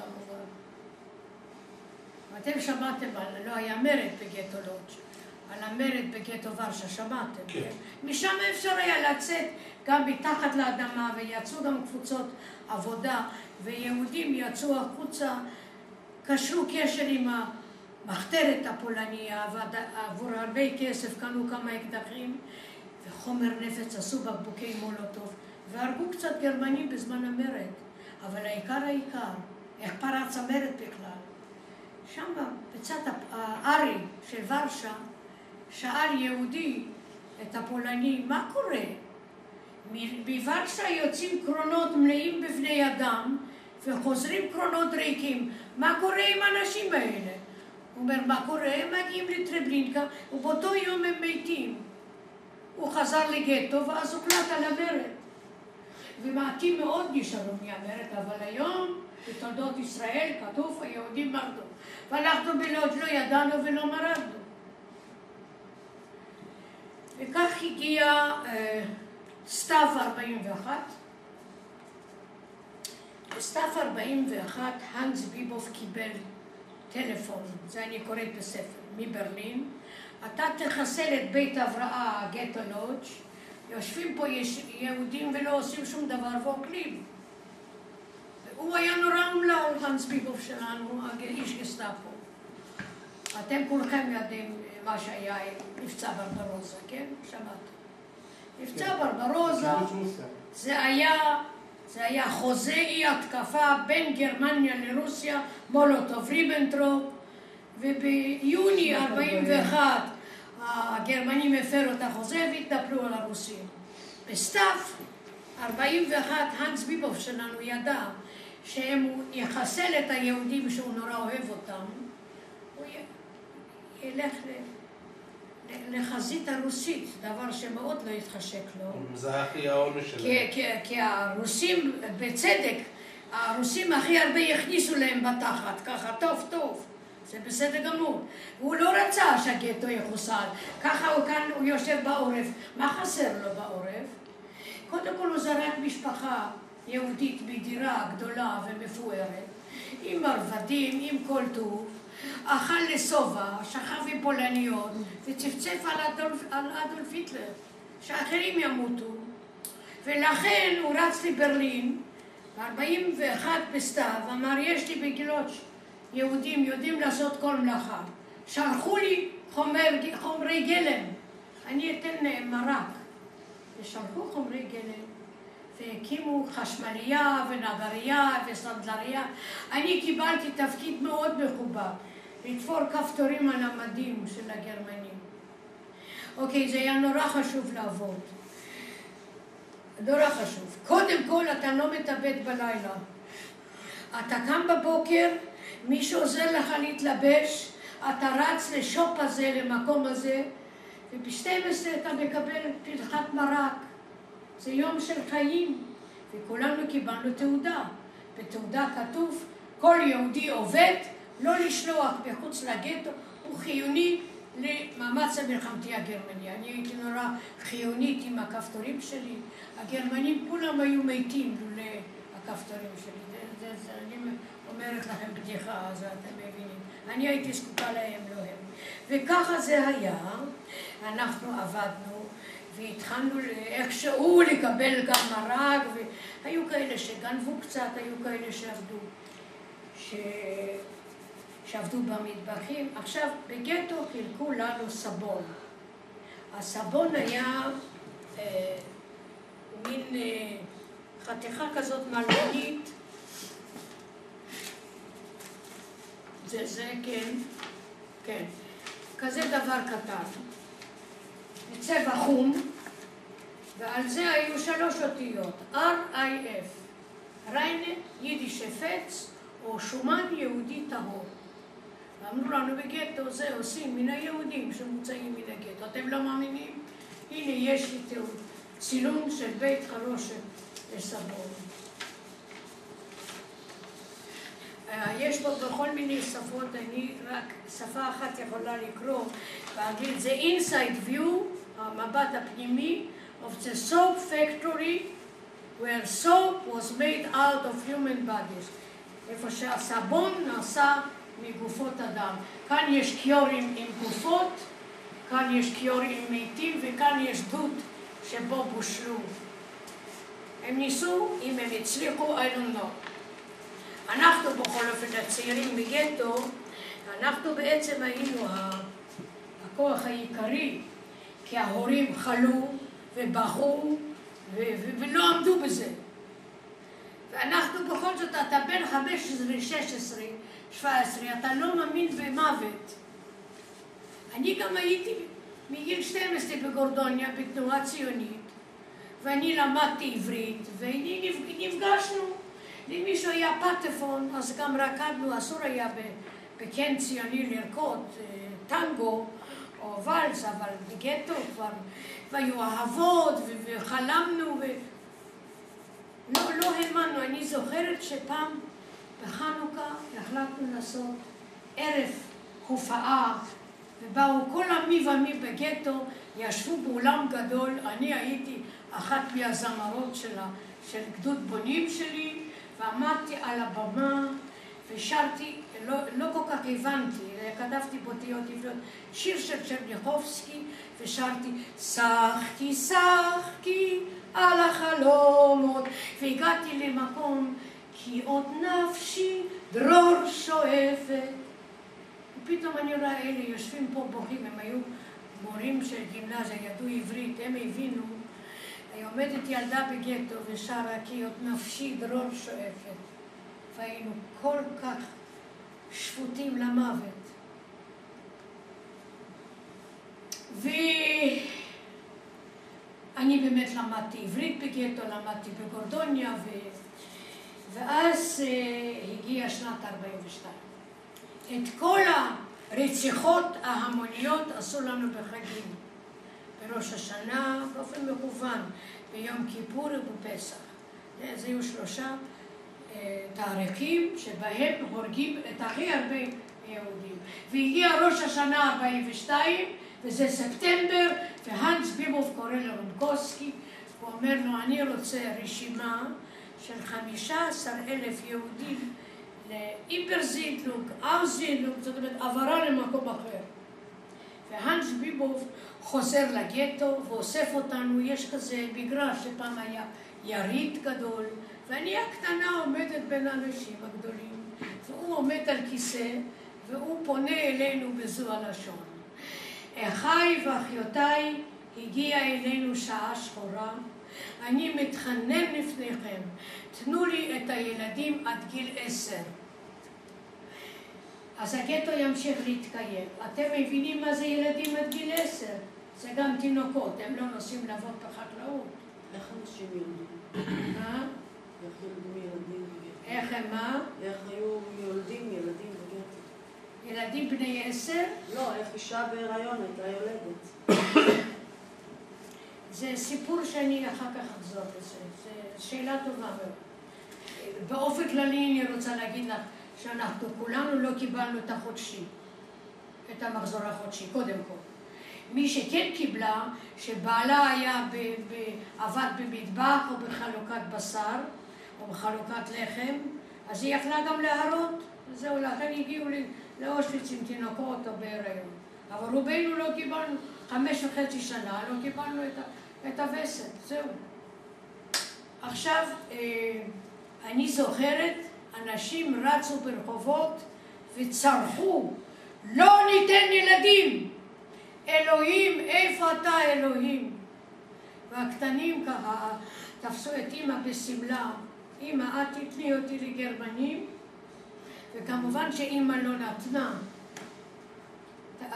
ואתם שמעתם, לא היה מרד בגטו לודג'. על המרד בגטו ורשה, שמעתם? כן. משם אפשר היה לצאת גם מתחת לאדמה, ויצאו גם קבוצות עבודה, ויהודים יצאו החוצה, קשרו קשר עם המחתרת הפולניה, ועבור הרבה כסף קנו כמה אקדחים, וחומר נפץ עשו בקבוקי מולוטוב, והרגו קצת גרמנים בזמן המרד. אבל העיקר העיקר, איך פרץ המרד בכלל? שם בצד הארי של ורשה, שאל יהודי את הפולני, מה קורה? מוורשה יוצאים קרונות מלאים בבני אדם וחוזרים קרונות ריקים. מה קורה עם האנשים האלה? הוא אומר, מה קורה? הם מגיעים לטרבלינקה ובאותו יום הם מתים. הוא חזר לגטו ואז הוחלט על המרד. ומעטים מאוד נשארו מהמרד, אבל היום בתולדות ישראל כתוב היהודים מרדו. ואנחנו בלוד לא ידענו ולא מרדנו. וכך הגיע אה, סתיו 41. בסתיו 41 האנס ביבוף קיבל טלפון, זה אני קוראת בספר, מברלין. אתה תחסל את בית הבראה, גטו לודג', יושבים פה יש יהודים ולא עושים שום דבר ואוכלים. הוא היה נורא אומלל, האנס ביבוף שלנו, איש גסטאפו. אתם כולכם יודעים מה שהיה עם מבצע ברברוזה, כן? שמעת. מבצע כן. ברברוזה זה היה, זה היה חוזה אי התקפה בין גרמניה לרוסיה, מולוטוב ריבנטרופ, וביוני 41 הגרמנים הפרו את החוזה והתנפלו על הרוסים. בסתיו 41 האנס ביבוף שלנו ידע שאם הוא יחסל את היהודים שהוא נורא אוהב אותם, הוא ילך לחזית הרוסית, דבר שמאוד לא התחשק לו. זה הכי העונש שלהם. כי הרוסים, בצדק, הרוסים הכי הרבה יכניסו להם בתחת, ככה טוב טוב. זה בסדר גמור. והוא לא רצה שהגטו יחוסל. ככה הוא כאן, הוא יושב בעורף. מה חסר לו בעורף? קודם כל הוא זרק משפחה יהודית בדירה גדולה ומפוארת, עם מרבדים, עם כל טוב. אכל לשובע, שכב עם פולניות, וצפצף על אדולף, על אדולף היטלר, שאחרים ימותו. ולכן הוא רץ לברלין, ב-41 בסתיו, אמר, יש לי בגילות יהודים יודעים לעשות כל מלאכה. שלחו לי חומר, חומרי גלם, אני אתן מרק. ושלחו חומרי גלם, והקימו חשמלייה ונגרייה וסנדלריה. אני קיבלתי תפקיד מאוד מכובד. לתפור כפתורים על המדים של הגרמנים. אוקיי, זה היה נורא חשוב לעבוד. נורא חשוב. קודם כל, אתה לא מתאבד בלילה. אתה קם בבוקר, מישהו עוזר לך להתלבש, אתה רץ לשופ הזה, למקום הזה, וב-12 אתה מקבל פרחת מרק. זה יום של חיים, וכולנו קיבלנו תעודה. בתעודה כתוב, כל יהודי עובד לא לשלוח מחוץ לגטו הוא חיוני למאמץ המלחמתי הגרמני. אני הייתי נורא חיונית עם הכפתורים שלי. הגרמנים כולם היו מתים לולא הכפתורים שלי. זה, זה, זה, אני אומרת לכם בדיחה, אז אתם מבינים. אני הייתי זקוקה להם, לא הם. וככה זה היה. אנחנו עבדנו והתחלנו איכשהו לקבל גם מרק, והיו כאלה שגנבו קצת, היו כאלה שעבדו. ש... שעבדו במטבחים. עכשיו, בגטו חילקו לנו סבון. הסבון היה אה, מין אה, חתיכה כזאת מלבנית, זה, זה, כן, כן. כזה דבר קטן. בצבע חום, ועל זה היו שלוש אותיות, R-I-F, ריינה, יידיש הפץ, או שומן יהודי טהור. ואמרו לנו בגטו, זה עושים מן היהודים שמוצאים מן הגטו. אתם לא מאמינים? הנה, יש לי תיעוד. צילום של בית חרושת לסבון. אה, יש פה בכל מיני שפות, אני רק שפה אחת יכולה לקרוא באנגלית, זה inside view, המבט הפנימי of the soap factory where soap was made out of human bodies, איפה שהסבון נעשה מגופות אדם. כאן יש קיורים עם גופות, כאן יש קיורים עם מתים וכאן יש דוד שבו בושלו. הם ניסו, אם הם הצליחו, I don't know. אנחנו בכל אופן הצעירים בגטו, אנחנו בעצם היינו הכוח העיקרי, כי ההורים חלו ובכו ולא עמדו בזה. ואנחנו בכל זאת, אתה בן 15, 16, 17, אתה לא מאמין במוות. אני גם הייתי מגיל 12 בגורדוניה, בתנועה ציונית, ואני למדתי עברית, ונפגשנו. אם מישהו היה פטפון, אז גם רקדנו, אסור היה בקן ציוני לרקוד אה, טנגו או ואלס, אבל בגטו כבר, והיו אהבות וחלמנו, ו... לא, לא האמנו. אני זוכרת שפעם בחנוכה החלטנו לעשות ערב הופעה ובאו כל עמי ועמי בגטו, ישבו באולם גדול, אני הייתי אחת מהזמרות של, של גדוד בונים שלי, ועמדתי על הבמה ושרתי, לא, לא כל כך הבנתי, כתבתי באותיות עבריות, שיר של צ'רניחובסקי, ושרתי שחקי שחקי על החלומות, והגעתי למקום כי עוד נפשי דרור שואפת פתאום אני רואה אלה יושבים פה בוכים, הם היו מורים של גימנזיה, ידעו עברית, הם הבינו. עומדת ילדה בגטו ושרה כי עוד נפשי דרור שואפת. והיינו כל כך שפוטים למוות. ואני באמת למדתי עברית בגטו, למדתי בגורדוניה, ו... ואז uh, הגיעה שנת 42. את כל הרציחות ההמוניות עשו לנו בחגים. בראש השנה, באופן מכוון, ביום כיפור ובפסח. זה היו שלושה אה, תאריכים שבהם הורגים את הכי הרבה יהודים. והגיע ראש השנה 42, וזה ספטמבר, והאנס ביבוב קורא לרונקוסקי, הוא אומר לו, אני רוצה רשימה של 15 אלף יהודים לאיפרזידלוק, ארזידלוק, זאת אומרת עברה למקום אחר. והאנס ביבוב חוזר לגטו ואוסף אותנו, יש כזה מגרש שפעם היה יריד גדול, ואני הקטנה עומדת בין האנשים הגדולים, והוא עומד על כיסא, והוא פונה אלינו בזו הלשון. אחיי ואחיותיי, הגיעה אלינו שעה שחורה, אני מתחנן לפניכם, תנו לי את הילדים עד גיל עשר. אז הגטו ימשיך להתקיים. אתם מבינים מה זה ילדים עד גיל עשר? זה גם תינוקות, הם לא נוסעים לעבוד בחקלאות. איך אנשים יולדים? מה? איך יולדים ילדים בגטו? איך הם מה? איך היו יולדים ילדים בגטו? ילדים בני עשר? לא, איך אישה בהיריון הייתה יולדת. זה סיפור שאני אחר כך אחזור לזה, זו שאלה טובה מאוד. באופן כללי אני רוצה להגיד לך שאנחנו כולנו לא קיבלנו את החודשי, את המחזור החודשי, קודם כל. מי שכן קיבלה, שבעלה היה ב, ב, עבד במטבח או בחלוקת בשר או בחלוקת לחם, אז היא יכלה גם להרות, וזהו, לכן הגיעו לאושוויץ עם תינוקות או בהיריון. אבל רובנו לא קיבלנו, חמש וחצי שנה לא קיבלנו את, את הווסת, זהו. עכשיו, אה, אני זוכרת, אנשים רצו ברחובות וצרחו, לא ניתן ילדים! אלוהים, איפה אתה אלוהים? והקטנים ככה תפסו את אימא בשמלה, אימא, את תתני אותי לגרמנים? וכמובן שאימא לא נתנה.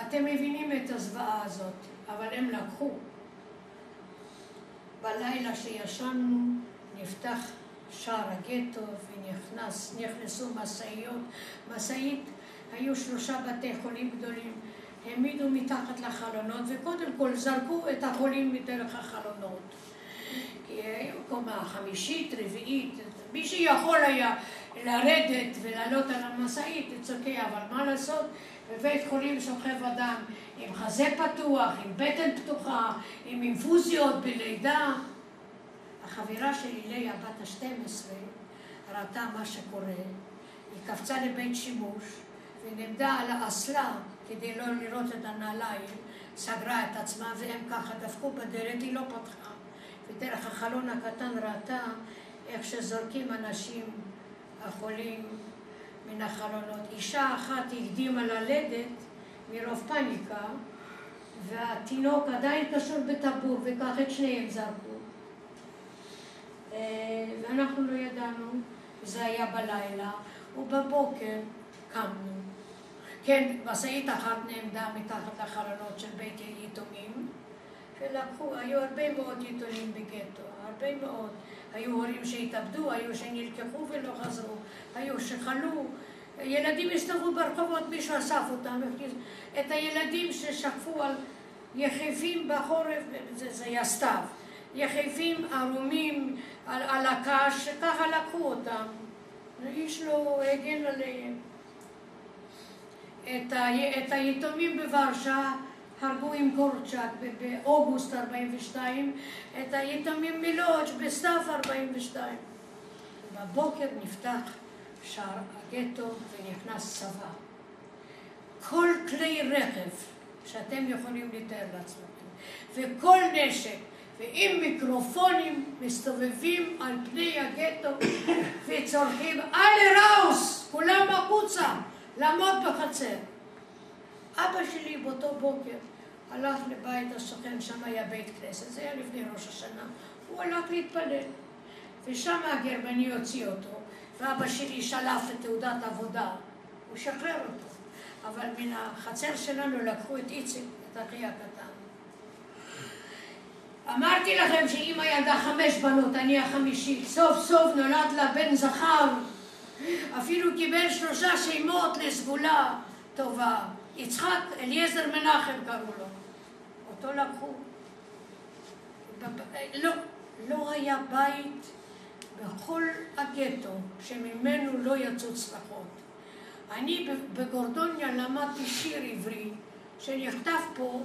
אתם מבינים את הזוועה הזאת, אבל הם לקחו. בלילה שישנו נפתח שער הגטו ונכנסו משאיות. משאית, היו שלושה בתי חולים גדולים, העמידו מתחת לחלונות וקודם כל זרקו את החולים מדרך החלונות. כי היו קומה חמישית, רביעית, מי שיכול היה לרדת ולעלות על המשאית, it's okay, אבל מה לעשות, בבית חולים שוכב אדם עם חזה פתוח, עם בטן פתוחה, עם אינפוזיות בלידה. החברה שלי, ליה, בת ה-12, ראתה מה שקורה, היא קפצה לבית שימוש ונעמדה על האסלה כדי לא לראות את הנעליים, סגרה את עצמה והם ככה דפקו בדלת, היא לא פתחה. ודרך החלון הקטן ראתה איך שזורקים אנשים החולים מן החלונות. אישה אחת הקדימה ללדת מרוב פניקה, והתינוק עדיין קשור בטבור, וכך את שניהם זרקו. אה, ואנחנו לא ידענו, זה היה בלילה, ובבוקר קמנו. כן, משאית אחת נעמדה מתחת לחלונות של בית יתומים, ולקחו, היו הרבה מאוד יתומים בגטו, הרבה מאוד. היו הורים שהתאבדו, היו שנלקחו ולא חזרו, היו שחלו, ילדים הסתובבו ברחובות, מישהו אסף אותם, את הילדים ששקפו על יחפים בחורף, זה, זה היה סתיו, יחפים ערומים על, על הקש, ככה לקחו אותם, איש לא הגן עליהם. את, ה, את היתומים בוורשה הרגו עם קורצ'אק באוגוסט 42, את היתומים מלודג' בסתיו 42. בבוקר נפתח שער הגטו ונכנס צבא. כל כלי רכב שאתם יכולים לתאר לעצמכם, וכל נשק, ועם מיקרופונים מסתובבים על פני הגטו *coughs* וצורכים אלה ראוס, כולם החוצה, לעמוד בחצר. אבא שלי באותו בוקר הלך לבית השכן, שם היה בית כנסת, זה היה לפני ראש השנה, הוא הלך להתפלל. ושם הגרמני הוציא אותו, ואבא שלי שלף את תעודת עבודה, הוא שחרר אותו. אבל מן החצר שלנו לקחו את איציק, את אחי הקטן. אמרתי לכם שאמא ילדה חמש בנות, אני החמישית. סוף סוף נולד לה בן זכר. אפילו קיבל שלושה שמות לסגולה טובה. יצחק אליעזר מנחם קראו לו. אותו לקחו. לא, לא היה בית בכל הגטו שממנו לא יצאו צלחות. אני בגורדוניה למדתי שיר עברי שנכתב פה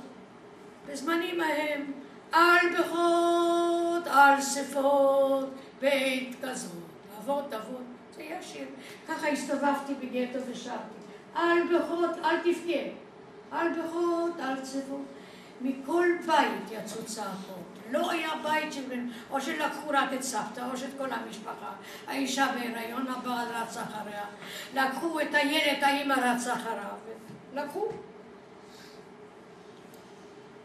בזמנים ההם על בכות, על שפות, בעת כזאת. אבות אבות, זה היה שיר. ככה הסתובבתי בגטו ושרתי. על בכות, אל תבכה. על בכות, על צפות. מכל בית יצאו צעקות. לא היה בית של... או שלקחו רק את סבתא, או שאת כל המשפחה. האישה בהיריון, הבעל רץ אחריה. לקחו את הילד, האמא רץ אחריו. לקחו.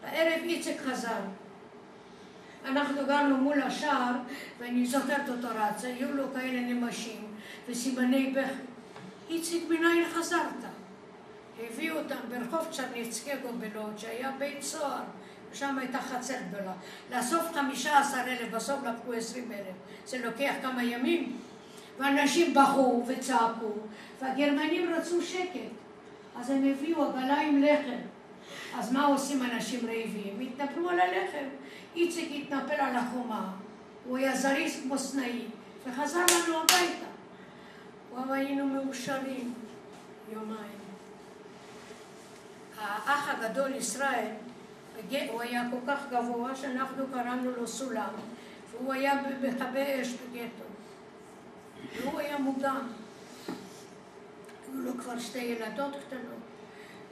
בערב איציק חזר. אנחנו גרנו מול השער, ואני זוכרת אותו רץ, היו לו כאלה נמשים וסימני בכי. איציק, מניין חזרת? הביאו אותם ברחוב צ'רניצקגו בלוד, שהיה בית סוהר, שם הייתה חצר גדולה. לאסוף חמישה עשר אלף, בסוף לקחו עשרים אלף. זה לוקח כמה ימים. ואנשים בכו וצעקו, והגרמנים רצו שקט. אז הם הביאו עגלה עם לחם. אז מה עושים אנשים רעבים? התנפלו על הלחם. איציק התנפל על החומה, הוא היה זריז כמו סנאי, וחזר לנו הביתה. וואו, היינו מאושרים יומיים. האח הגדול ישראל, הוא היה כל כך גבוה שאנחנו קראנו לו סולם, והוא היה מכבי אש בגטו. והוא היה מוגן. היו לו כבר שתי ילדות קטנות.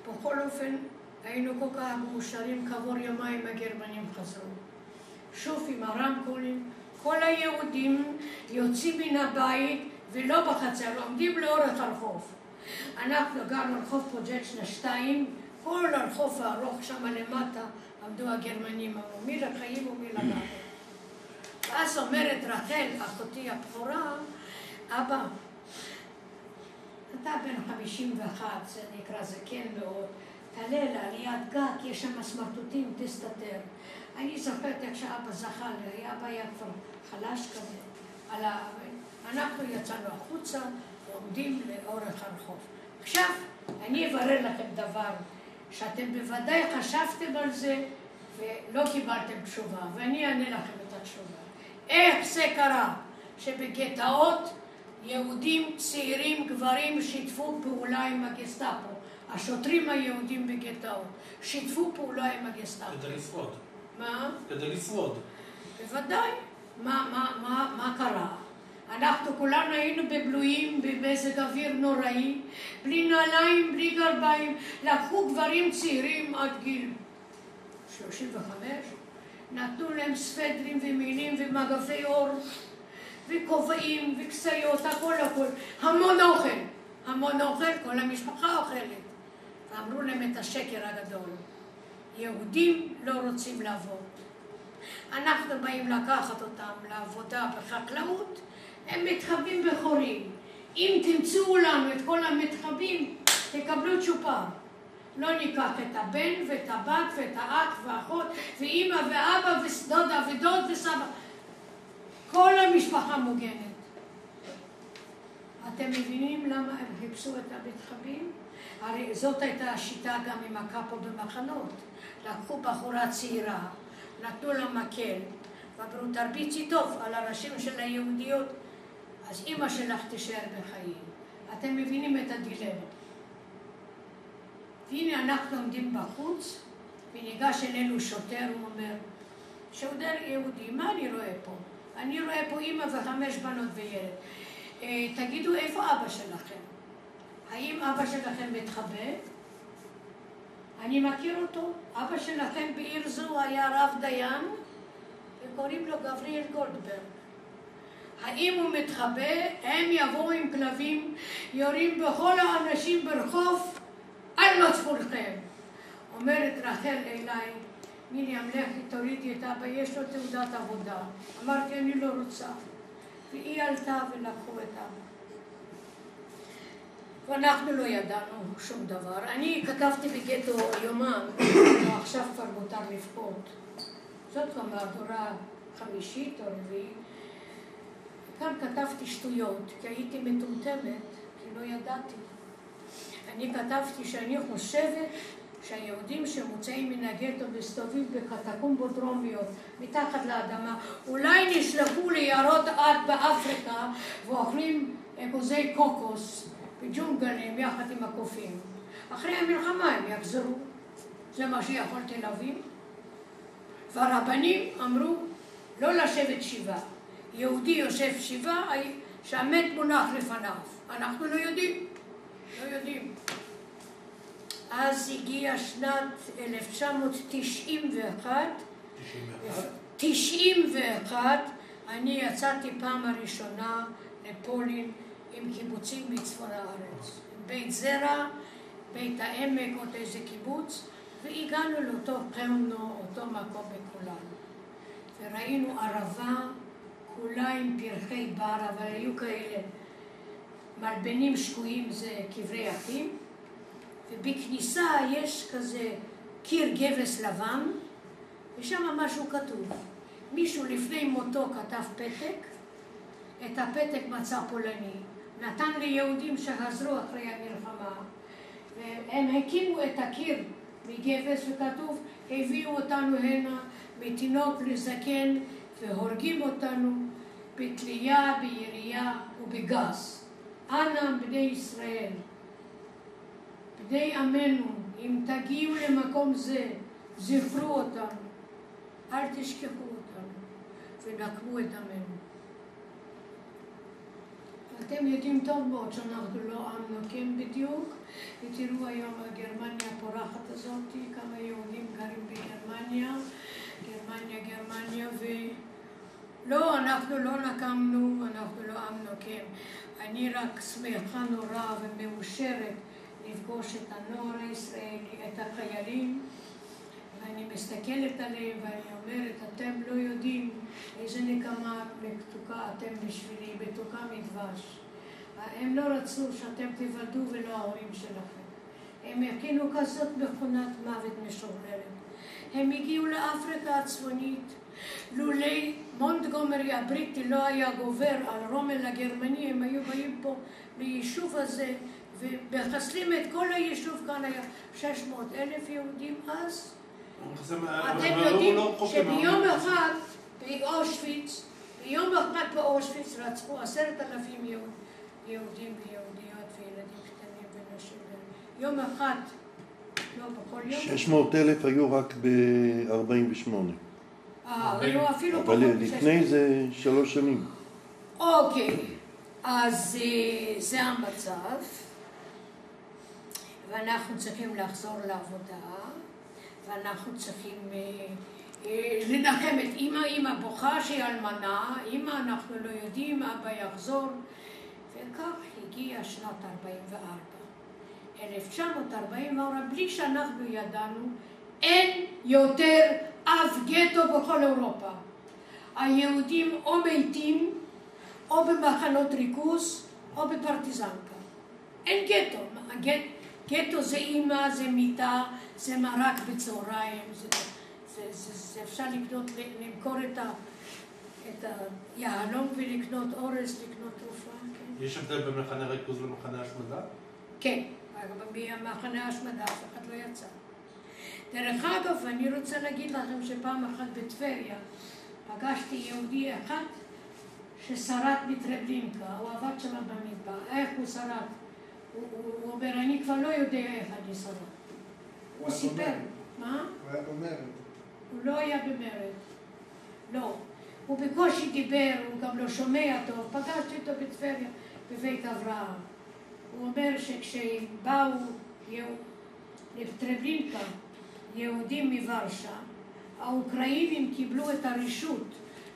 בכל אופן, היינו כל כך מאושרים, כעבור יומיים הגרמנים חזרו. שוב עם הרמקולים, כל היהודים יוצאים מן הבית ולא בחצר, עומדים לאורך הרחוב. אנחנו גרנו רחוב פרוג'קשנה 2, כל הרחוב הארוך שם למטה עמדו הגרמנים, אמרו מי לחיים ומי למוות. ואז אומרת רחל, אחותי הבכורה, אבא, אתה בן 51, זה נקרא זקן מאוד, תעלה לה ליד גג, יש שם סמרטוטים, תסתתר. אני זוכרת איך שאבא זכה לי, אבא היה כבר חלש כזה. על ה... אנחנו יצאנו החוצה, עומדים לאורך הרחוב. עכשיו, אני אברר לכם דבר שאתם בוודאי חשבתם על זה ולא קיבלתם תשובה, ואני אענה לכם את התשובה. איך זה קרה שבגטאות יהודים צעירים, גברים, שיתפו פעולה עם הגסטאפו? השוטרים היהודים בגטאות שיתפו פעולה עם הגסטאפו. כדי לשרוד. מה? כדי לשרוד. בוודאי. מה, מה, מה, מה קרה? אנחנו כולנו היינו בבלויים, במזג אוויר נוראי, בלי נעליים, בלי גרביים. לקחו גברים צעירים עד גיל 35, נתנו להם ספדרים ומילים ומגפי עור וכובעים וכסיות, הכל הכל. המון אוכל. המון אוכל, כל המשפחה אוכלת. ואמרו להם את השקר הגדול. יהודים לא רוצים לעבוד. אנחנו באים לקחת אותם לעבודה בחקלאות, הם מתחבאים בחורים. אם תמצאו לנו את כל המתחבאים, תקבלו צ'ופר. לא ניקח את הבן ואת הבת ואת האח והאחות ואימא ואבא ודודה ודוד וסבא. כל המשפחה מוגנת. אתם מבינים למה הם חיפשו את המתחבאים? הרי זאת הייתה השיטה גם עם הקאפו במחנות. לקחו בחורה צעירה, נתנו לה מקל, ואמרו תרביצי טוב על הראשים של היהודיות, אז אימא שלך תישאר בחיים. אתם מבינים את הדילמה. והנה אנחנו עומדים בחוץ, וניגש אלינו שוטר, הוא אומר, שוטר יהודי, מה אני רואה פה? אני רואה פה אימא וחמש בנות וילד. אה, תגידו, איפה אבא שלכם? האם אבא שלכם מתחבא? אני מכיר אותו. אבא שלכם בעיר זו היה רב דיין, וקוראים לו גבריאל גולדברג. האם הוא מתחבא? הם יבואו עם כלבים, יורים בכל האנשים ברחוב, על מצפונכם. אומרת רחל אליי, מיליאם לכי תורידי את אבא, יש לו תעודת עבודה. אמרתי, אני לא רוצה. והיא עלתה ולקחו את אבא. ואנחנו לא ידענו שום דבר. אני כתבתי בגטו יומן, ועכשיו כבר מותר לבכות. זאת כבר מהדורה חמישית או רביעית. כאן כתבתי שטויות, כי הייתי מטומטמת, כי לא ידעתי. אני כתבתי שאני חושבת שהיהודים שמוצאים מן הגטו מסתובבים בקטקומבות דרומיות, מתחת לאדמה, אולי נשלחו ליערות עד באפריקה ואוכלים אגוזי קוקוס בג'ונגלים יחד עם הקופים. אחרי המלחמה הם יחזרו. זה מה שיכולתי להבין. והרבנים אמרו לא לשבת שבעה. יהודי יושב שבעה, שהמת מונח לפניו. אנחנו לא יודעים. לא יודעים. אז הגיעה שנת 1991, 91, אני יצאתי פעם הראשונה לפולין עם קיבוצים מצפון הארץ. בית זרע, בית העמק, עוד איזה קיבוץ, והגענו לאותו פרנו, אותו מקום בכולנו. וראינו ערבה כולה עם פרחי בר, אבל היו כאלה מלבנים שקועים, זה קברי אחים, ובכניסה יש כזה קיר גבס לבן, ושם משהו כתוב. מישהו לפני מותו כתב פתק, את הפתק מצא פולני, נתן ליהודים שחזרו אחרי המלחמה, והם הקימו את הקיר מגבס וכתוב, הביאו אותנו הנה מתינוק לזקן והורגים אותנו בתלייה, בירייה ובגס. אנא בני ישראל, בני עמנו, אם תגיעו למקום זה, זכרו אותנו, אל תשכחו אותנו, ונקמו את עמנו. אתם יודעים טוב מאוד שאנחנו לא עם נוקם בדיוק, ותראו היום הגרמניה הפורחת הזאת, כמה יהודים גרים בגרמניה, גרמניה, גרמניה, ולא, אנחנו לא נקמנו, אנחנו לא עם נוקם. אני רק שמחה נורא ומאושרת לפגוש את הנוער הישראלי, את החיילים, ואני מסתכלת עליהם ואני אומרת, אתם לא יודעים איזה נקמה מתוקה אתם בשבילי, מתוקה מדבש. הם לא רצו שאתם תיוולדו ולא ההורים שלכם. הם הכינו כזאת מכונת מוות משוררת. הם הגיעו לאפריקה הצפונית. לולי מונטגומרי הבריטי לא היה גובר על רומל הגרמני, הם היו באים פה ליישוב הזה ומחסלים את כל היישוב כאן היה 600 אלף יהודים אז. אתם יודעים שביום אחד באושוויץ, ביום אחד באושוויץ רצחו עשרת אלפים יהודים ויהודיות וילדים קטנים ונשים. יום אחד, לא בכל יום. 600 אלף היו רק ב-48. אה, היו אפילו אבל לפני זה שלוש שנים. אוקיי, אז אה, זה המצב. ואנחנו צריכים לחזור לעבודה, ואנחנו צריכים אה, אה, לנחם את אימא, אימא בוכה שהיא אלמנה, אימא אנחנו לא יודעים, אבא יחזור, וכך הגיעה שנת 44. 1944, בלי שאנחנו ידענו, אין יותר אף גטו בכל אירופה. היהודים או מתים, או במחנות ריכוז, או בפרטיזנקה. אין גטו. הגט, גטו זה אימא, זה מיטה, זה מרק בצהריים, זה, זה, זה, זה אפשר לקנות, למכור את, ה, את היהלום ולקנות אורז, לקנות תרופה. כן. יש הבדל בין מחנה ריכוז למחנה השמדה? כן, במחנה השמדה אף אחד לא יצא. דרך אגב, אני רוצה להגיד לכם שפעם אחת בטבריה פגשתי יהודי אחד ששרד מטרבלינקה, הוא עבד שם במדבר. איך הוא שרד? הוא אומר, אני כבר לא יודע איך אני שרד. הוא סיפר. מה? הוא היה במרד. הוא לא היה במרד. לא. הוא בקושי דיבר, הוא גם לא שומע טוב. פגשתי אותו בטבריה, בבית אברהם. הוא אומר שכשבאו לטרבלינקה יהודים מוורשה, האוקראינים קיבלו את הרשות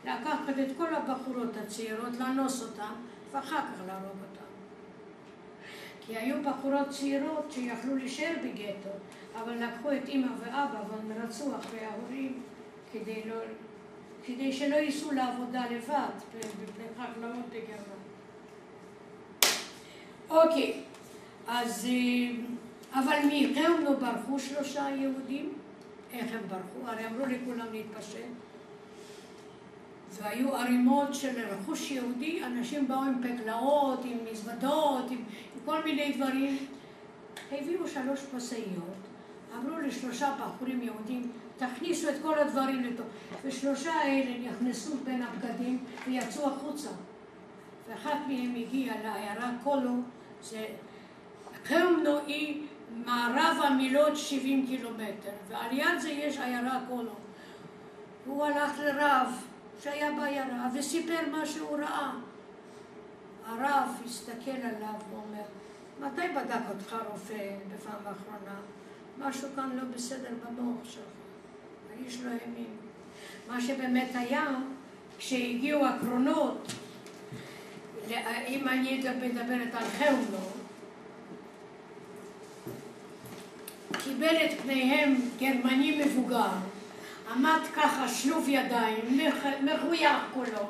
לקחת את כל הבחורות הצעירות, לאנוס אותן, ואחר כך להרוג. כי היו בחורות צעירות שיכלו להישאר בגטו, אבל לקחו את אימא ואבא והם רצו אחרי ההורים כדי, לא, כדי שלא ייסעו לעבודה לבד בחקלאות בגרמניה. אוקיי, אז... אה, אבל מחרנו ברחו שלושה יהודים. איך הם ברחו? הרי אמרו לכולם להתפשט. והיו ערימות של רכוש יהודי, אנשים באו עם פקלאות, עם מזוודות, עם, עם כל מיני דברים. הביאו שלוש משאיות, אמרו לשלושה בחורים יהודים, תכניסו את כל הדברים לתוך. ושלושה האלה נכנסו בין הבגדים ויצאו החוצה. ואחת מהם הגיעה לעיירה קולו, שחרמנו היא מערב המילוט 70 קילומטר, ועל יד זה יש עיירה קולו. הוא הלך לרב שהיה בעיירה וסיפר מה שהוא ראה. הרב הסתכל עליו ואומר, מתי בדק אותך רופא בפעם האחרונה? משהו כאן לא בסדר במוח שלך. האיש לא האמין. מה שבאמת היה, כשהגיעו הקרונות, אם אני מדברת על חרמון, קיבל את פניהם גרמני מבוגר, עמד ככה שלוב ידיים, מחוייך כולו,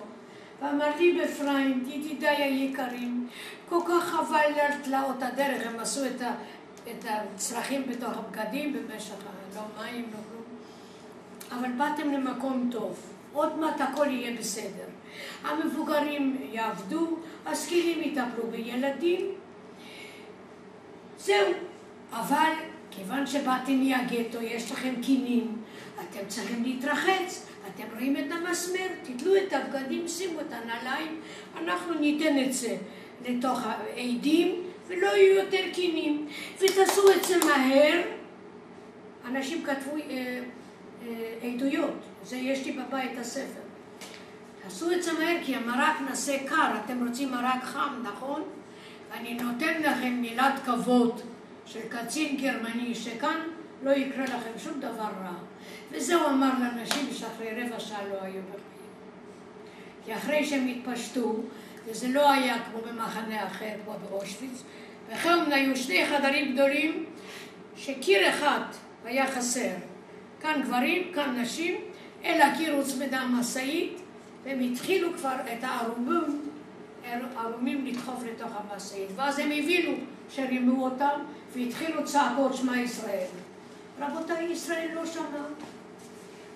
ואמר לי בפריים, ידידיי היקרים, כל כך חבל על תלאות הדרך, הם עשו את, ה, את הצרכים בתוך הבגדים במשך, לא מים, לא כלום, אבל באתם למקום טוב, עוד מעט הכל יהיה בסדר. המבוגרים יעבדו, הזקנים יטפלו בילדים, זהו. אבל כיוון שבאתם מהגטו, יש לכם קינים, אתם צריכים להתרחץ, אתם רואים את המסמר, תתלו את הבגדים, שימו את הנעליים, אנחנו ניתן את זה לתוך העדים, ולא יהיו יותר קינים. ותעשו את זה מהר. אנשים כתבו אה, אה, עדויות, זה יש לי בבית הספר. תעשו את זה מהר כי המרק נעשה קר, אתם רוצים מרק חם, נכון? ואני נותן לכם מילת כבוד. של קצין גרמני שכאן לא יקרה לכם שום דבר רע. וזה הוא אמר לאנשים שאחרי רבע שעה לא היו בחיים. כי אחרי שהם התפשטו, וזה לא היה כמו במחנה אחר, כמו באושוויץ, וכן היו שני חדרים גדולים שקיר אחד היה חסר. כאן גברים, כאן נשים, אל הקיר הוצמדה משאית, והם התחילו כבר את הערומים ערומים לדחוף לתוך המשאית. ואז הם הבינו שרימו אותם והתחילו צעקות שמע ישראל. רבותיי, ישראל לא שמע.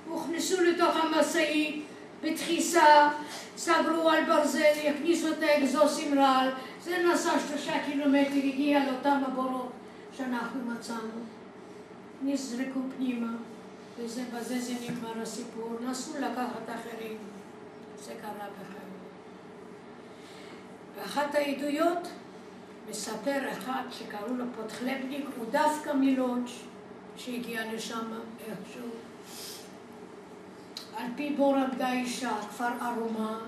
הוכנסו לתוך המשאית בדחיסה, סגרו על ברזל, הכניסו את האגזוס עם רעל, זה נסע שלושה קילומטר, הגיע לאותם הבורות שאנחנו מצאנו. נזרקו פנימה, וזה, בזה זה נגמר הסיפור. נסו לקחת אחרים. זה קרה בחיים. ואחת העדויות מספר אחד שקראו לו פותחלבניק, הוא דווקא מלודג' שהגיע לשם איכשהו. על פי בור עבדה אישה, כפר ערומה,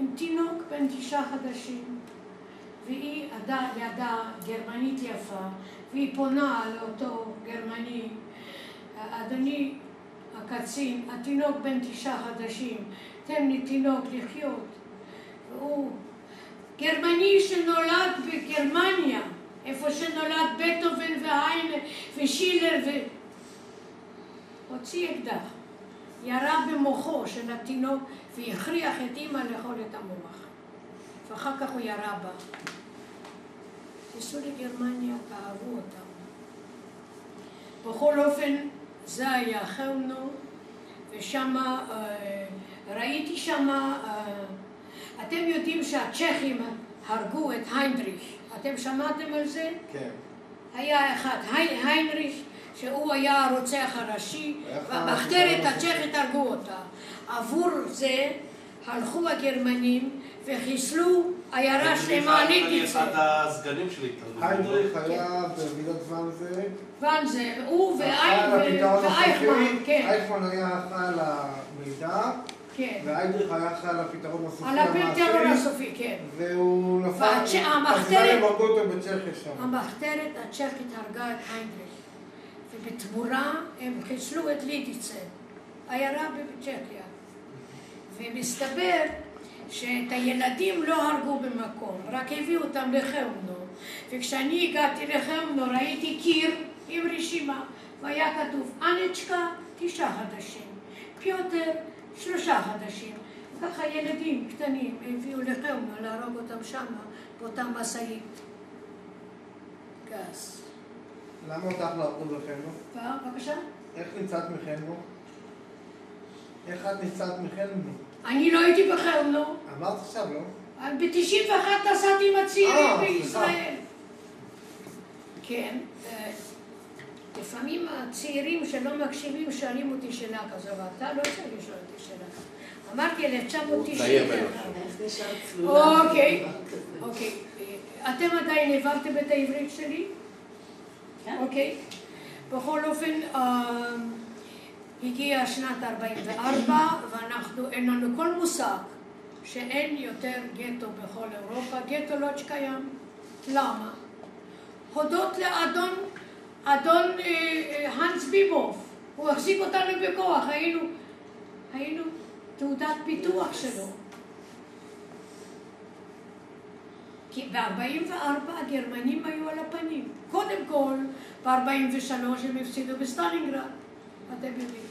עם תינוק בן תשעה חדשים. והיא עדה לידה גרמנית יפה, והיא פונה לאותו גרמני, אדוני הקצין, התינוק בן תשעה חדשים, תן לי תינוק לחיות. והוא גרמני שנולד בגרמניה, איפה שנולד בטהובן והיינה ושילר ו... הוציא אקדח, ירה במוחו של התינוק והכריח את אימא לאכול את המוח. ואחר כך הוא ירה בה. ניסו לגרמניה, תאהבו אותם. בכל אופן, זה היה חלנו, ושם אה, ראיתי שם, אה, אתם יודעים שהצ'כים הרגו את היינדריך, אתם שמעתם על זה? כן. היה אחד, היינריך, שהוא היה הרוצח הראשי, והמחתרת הצ'כית הרגו אותה. עבור זה הלכו הגרמנים וחיסלו עיירה שלמה אני לידיצה. אחד הסגנים שלי. היינדריך היה בוועידת ואנזה. ואנזה, הוא ואייכמן. כן, אייכמן היה אחראי על המידע, כן. והיידריך היה אחראי על הפתרון הסופי על הפתרון הסופי, כן. והוא נפל. המחתרת הצ'כית הרגה את היינריך, ובתמורה הם חיסלו את לידיצה, עיירה בצ'כיה. ומסתבר שאת הילדים לא הרגו במקום, רק הביאו אותם לחמנו. וכשאני הגעתי לחמנו ראיתי קיר עם רשימה, והיה כתוב אנצ'קה תשעה חדשים, פיוטר שלושה חדשים. ככה ילדים קטנים הביאו לחמנו להרוג אותם שמה, באותה משאית. גס. למה אותך לא הרגו בחנו? בבקשה? איך ניצלת מחנו? איך את ניצלת מחנו? אני לא הייתי בחרנו. אמרת עכשיו, לא? ב-91 נסעתי עם הצעירים אה, בישראל. כן. אה, לפעמים הצעירים שלא מקשיבים שואלים אותי שאלה כזו, ואתה לא צריך לשאול אותי שאלה כזו. אמרתי הוא 1991. צעיר איך נשאר צלולה? אוקיי, אוקיי. אה, אתם עדיין העברתם את העברית שלי? כן. אוקיי. בכל אופן, אה, הגיעה שנת 44, ואנחנו, אין לנו כל מושג שאין יותר גטו בכל אירופה. גטו לא קיים. למה? הודות לאדון, אדון אה, אה, הנס ביבוף. הוא החזיק אותנו בכוח, היינו, היינו תעודת פיתוח שלו. כי ב-44 הגרמנים היו על הפנים. קודם כל, ב-43 הם הפסידו בסטלינגרד, אתם יודעים.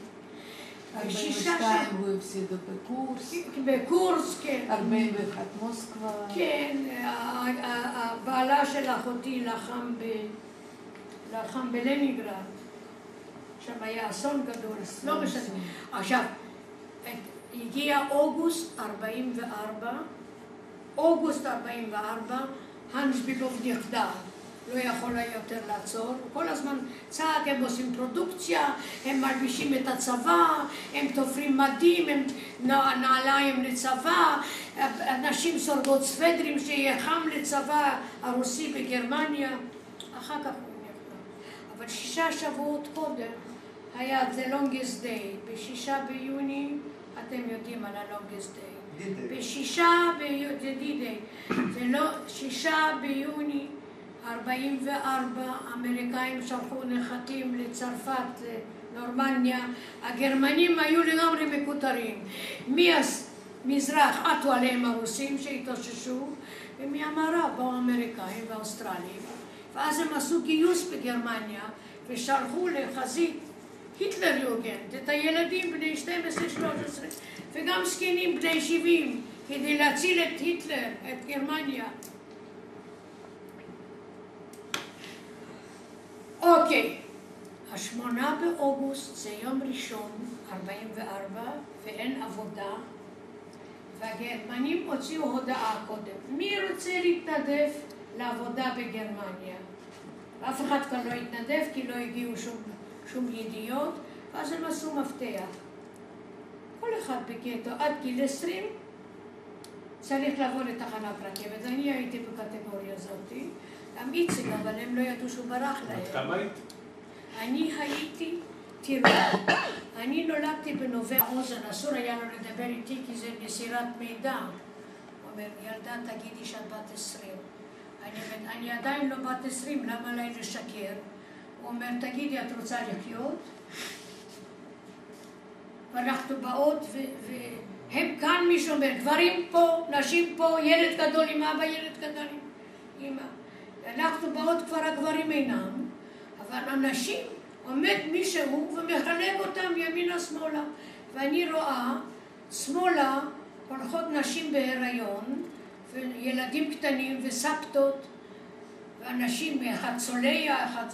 בשישה 42 שם, הוא הפסיד בקורס, בקורס, כן. 41 מוסקבה. כן, הבעלה של אחותי לחם, ב, לחם בלנינגרד. שם היה אסון גדול, לא משנה. עכשיו, הגיע אוגוסט 44, אוגוסט 44, האנס בילוב נכדל. לא יכול היה יותר לעצור, כל הזמן צעק, הם עושים פרודוקציה, הם מלבישים את הצבא, הם תופרים מדים, הם נע- נעליים לצבא, נשים סורגות סוודרים שיהיה חם לצבא הרוסי בגרמניה, אחר כך הוא נכנע. אבל שישה שבועות קודם היה The Longest Day, בשישה ביוני, אתם יודעים על ה-Longest Day. בשישה ביוני, זה דידי, זה לא, שישה ביוני 44 האמריקאים שלחו נחתים לצרפת, לנורמניה, הגרמנים היו לגמרי מקוטרים. מהמזרח עטו עליהם הרוסים שהתאוששו, ומהמערב באו האמריקאים והאוסטרלים. ואז הם עשו גיוס בגרמניה ושלחו לחזית היטלר יוגנט את הילדים בני 12-13 וגם זקנים בני 70 כדי להציל את היטלר, את גרמניה. אוקיי, השמונה באוגוסט זה יום ראשון, 44, ואין עבודה, והגרמנים הוציאו הודעה קודם. מי רוצה להתנדב לעבודה בגרמניה? אף אחד כאן לא התנדב כי לא הגיעו שום, שום ידיעות, ואז הם עשו מפתח. כל אחד בקטו עד גיל 20 צריך לבוא לתחנת רכבת. אני הייתי בקטגוריה הזאתי, גם איציק, אבל הם לא ידעו שהוא ברח להם. עד כמה היית? אני הייתי, תראו, אני נולדתי בנובע אוזן, אסור היה לו לדבר איתי כי זה מסירת מידע. הוא אומר, ילדה תגידי שאת בת עשרים. אני אומרת, אני עדיין לא בת עשרים, למה לי לשקר? הוא אומר, תגידי, את רוצה לחיות? ואנחנו באות, והם כאן, מישהו אומר, גברים פה, נשים פה, ילד גדול עם אבא, ילד גדול עם אמא. אנחנו באות, כבר הגברים אינם, אבל הנשים, עומד מישהו ומחלק אותם ימינה-שמאלה. ואני רואה, שמאלה הולכות נשים בהיריון, וילדים קטנים וסבתות, ואנשים, אחד צולע, אחד...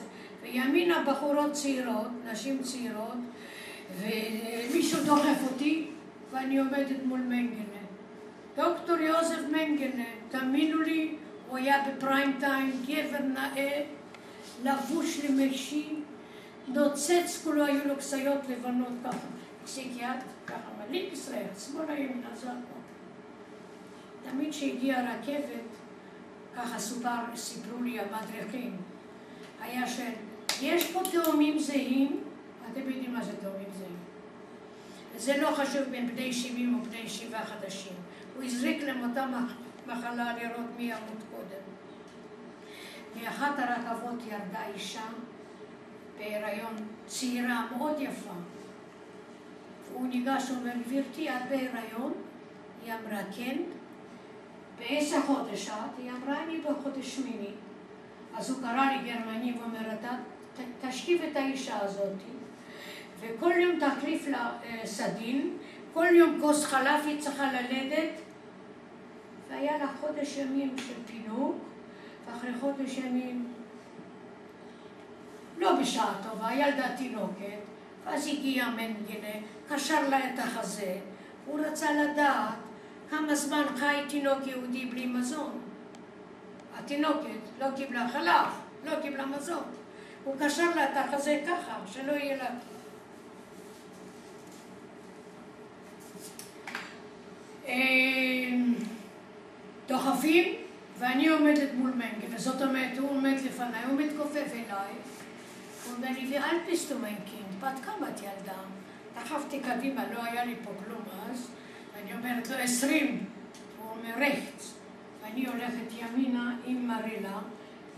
וימינה בחורות צעירות, נשים צעירות, ומישהו דוחף אותי, ואני עומדת מול מנגלה. דוקטור יוזף מנגלה, תאמינו לי, הוא היה בפריים טיים, גבר נאה, לבוש למשי, נוצץ, כולו היו לו כסיות לבנות ככה, החזיק יד, ככה, מליק ישראל, שמאלה ימינה, זה הכל. תמיד כשהגיעה הרכבת, ככה סופר, סיפרו לי המדריכים, היה של, יש פה תאומים זהים, אתם יודעים מה זה תאומים זהים. זה לא חשוב בין בני 70 או בני שבעה חדשים. הוא הזריק להם אותה מחלה לראות מי ימות קודם. מאחת הרכבות ירדה אישה בהיריון צעירה מאוד יפה. הוא ניגש ואומר, גברתי, את בהיריון? היא אמרה, כן. באיזה חודש את? היא אמרה, אני בחודש שמיני. אז הוא קרא לי גרמני ואומר, תשכיב את האישה הזאת, וכל יום תחליף לה אה, סדין, כל יום כוס חלב היא צריכה ללדת, והיה לה חודש ימים של פינוק, ואחרי חודש ימים, לא בשעה טובה, ילדה תינוקת, ואז הגיע מנגלה, קשר לה את החזה, הוא רצה לדעת כמה זמן חי תינוק יהודי בלי מזון. התינוקת לא קיבלה חלב, לא קיבלה מזון. הוא קשר לה את החזה ככה, שלא יהיה לה... דוחפים, ואני עומדת מול מנגל, וזאת אומרת, הוא עומד לפניי, הוא מתכופף אליי, הוא אומר לי, ואל תסתום קינד, בת כמה את ילדה? דחפתי קדימה, לא היה לי פה כלום אז, ואני אומרת לו, עשרים. הוא אומר, רייכט. ואני הולכת ימינה עם מרילה,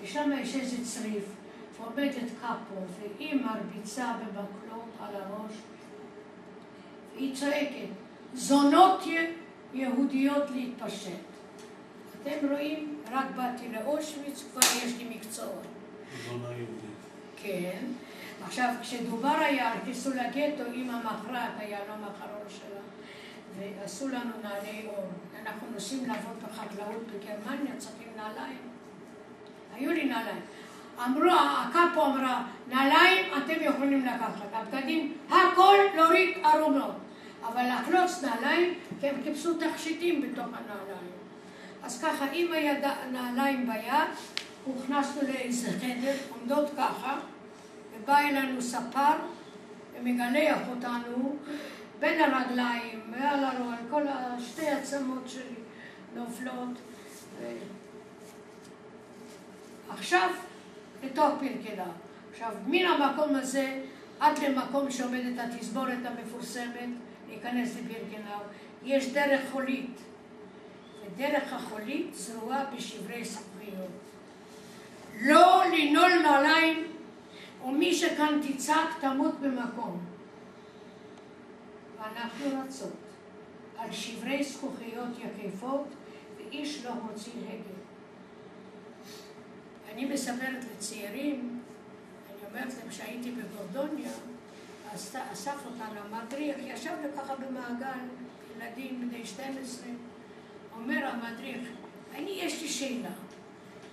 ושם יש איזה צריף, עומדת קאפו, והיא מרביצה במקלות על הראש, והיא צועקת, זונות יהודיות להתפשט. אתם רואים, רק באתי לאושוויץ, כבר יש לי מקצועות. כן. עכשיו, כשדובר היה על חיסול הגטו, אימא מכרה את היהלום האחרון שלה, ועשו לנו נעלי אור. אנחנו נוסעים לעבוד בחקלאות בגרמניה, צריכים נעליים. היו לי נעליים. אמרו, הקאפו אמרה, נעליים אתם יכולים לקחת, הבגדים, הכל להוריד ארונות. אבל לקלוץ נעליים, כי הם חיפשו תכשיטים בתוך הנעליים. אז ככה, עם הנעליים ביד, הוכנסנו לאיזה חדר, עומדות ככה, ובא אלינו ספר ומגלח אותנו בין הרגליים, מעל הראש, כל שתי העצמות שלי נופלות. ו... עכשיו, לתוך פרקדה. עכשיו, מן המקום הזה עד למקום שעומדת התסבורת המפורסמת, להיכנס לבירקנאו, יש דרך חולית. ודרך החולית זרועה בשברי זכויות. לא לנעול נעליים, ומי שכאן תצעק תמות במקום. ואנחנו רצות על שברי זכוכיות יחפות, ואיש לא הוציא הגה. אני מספרת לצעירים, אני אומרת להם שהייתי בגורדוניה, אסף אותנו המדריך, ישבנו ככה במעגל, ילדים בני 12, אומר המדריך, אני, יש לי שאלה,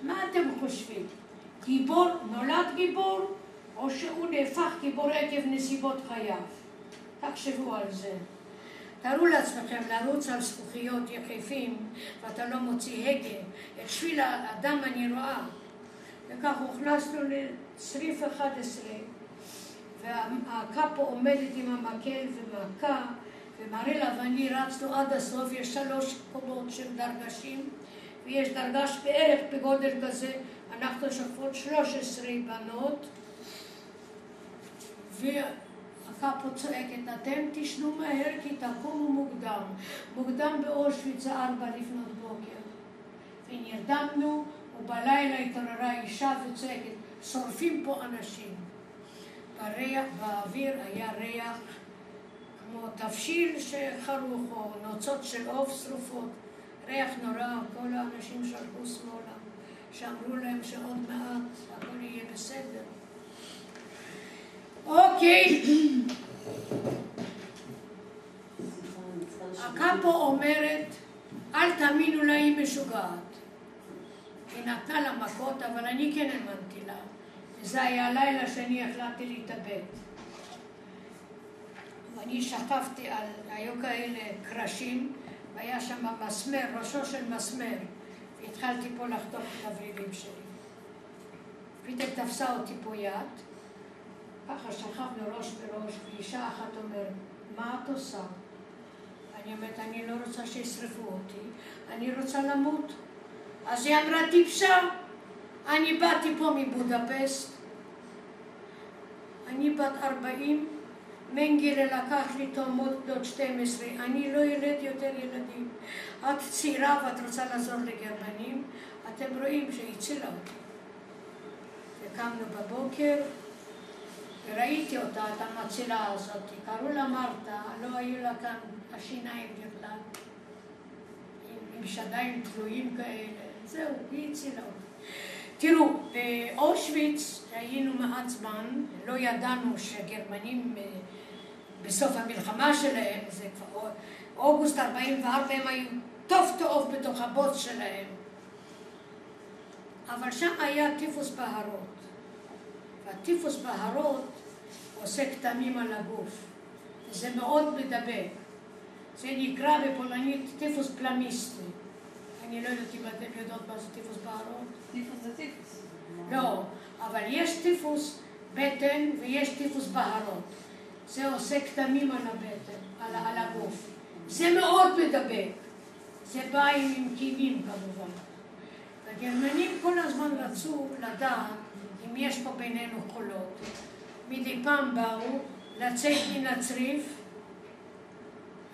מה אתם חושבים? גיבור נולד גיבור, או שהוא נהפך גיבור עקב נסיבות חייו? תחשבו על זה. תארו לעצמכם לרוץ על זכוכיות יחפים ואתה לא מוציא הגה. את שביל האדם אני רואה. וכך הוכנסנו לצריף 11 והקאפו עומדת עם המקל ומכה ומרלה ואני רצנו עד הסוף, יש שלוש קומות של דרגשים ויש דרגש בערך בגודל כזה, אנחנו שוכבות 13 בנות והקאפו צועקת, אתם תשנו מהר כי תקומו מוקדם. מוקדם באושוויץ ארבע לפנות בוקר. ונרדמנו ובלילה התעוררה אישה וצועקת, שורפים פה אנשים. בריח, באוויר היה ריח כמו תבשיל שחרוך או נוצות של עוף שרופות. ריח נורא, כל האנשים שלחו שמאלה, שאמרו להם שעוד מעט הכל יהיה בסדר. אוקיי, הקאפו אומרת, אל תאמינו לה, היא משוגעת. היא נתנה לה מכות, אבל אני כן האמנתי לה. וזה היה הלילה שאני החלטתי להתאבד. ואני שכבתי על, היו כאלה קרשים, והיה שם מסמר, ראשו של מסמר, והתחלתי פה לחתוך את הוורידים שלי. פתאום תפסה אותי פה יד, ככה שכבנו ראש בראש, ואישה אחת אומרת, מה את עושה? אני אומרת, אני לא רוצה שישרפו אותי, אני רוצה למות. אז היא אמרה, טיפשה, אני באתי פה מבודפסט, אני בת ארבעים, מנגלה לקח לי תאומות בנות 12, אני לא ילד יותר ילדים. את צעירה ואת רוצה לעזור לגרמנים, אתם רואים שהיא הצילה אותי. וקמנו בבוקר, וראיתי אותה, את המצילה הזאת, קראו לה מרתה, לא היו לה כאן השיניים בכלל, עם שדיים תלויים כאלה, זהו, היא הצילה אותי. תראו, באושוויץ היינו מעט זמן, לא ידענו שהגרמנים בסוף המלחמה שלהם, זה כבר אוגוסט 44, הם היו טוב טוב בתוך הבוץ שלהם. אבל שם היה טיפוס בהרות. והטיפוס בהרות עושה כתמים על הגוף. זה מאוד מדבק. זה נקרא בפולנית טיפוס פלמיסטי. אני לא יודעת אם אתם יודעות מה זה טיפוס בהרות. טיפוס זה טיפוס. לא, אבל יש טיפוס בטן ויש טיפוס בהרות. זה עושה כתמים על הבטן, על, על הגוף. זה מאוד מדבק. זה בא עם קינים כמובן. הגרמנים כל הזמן רצו לדעת אם יש פה בינינו חולות. מדי פעם באו לצאת מן הצריף,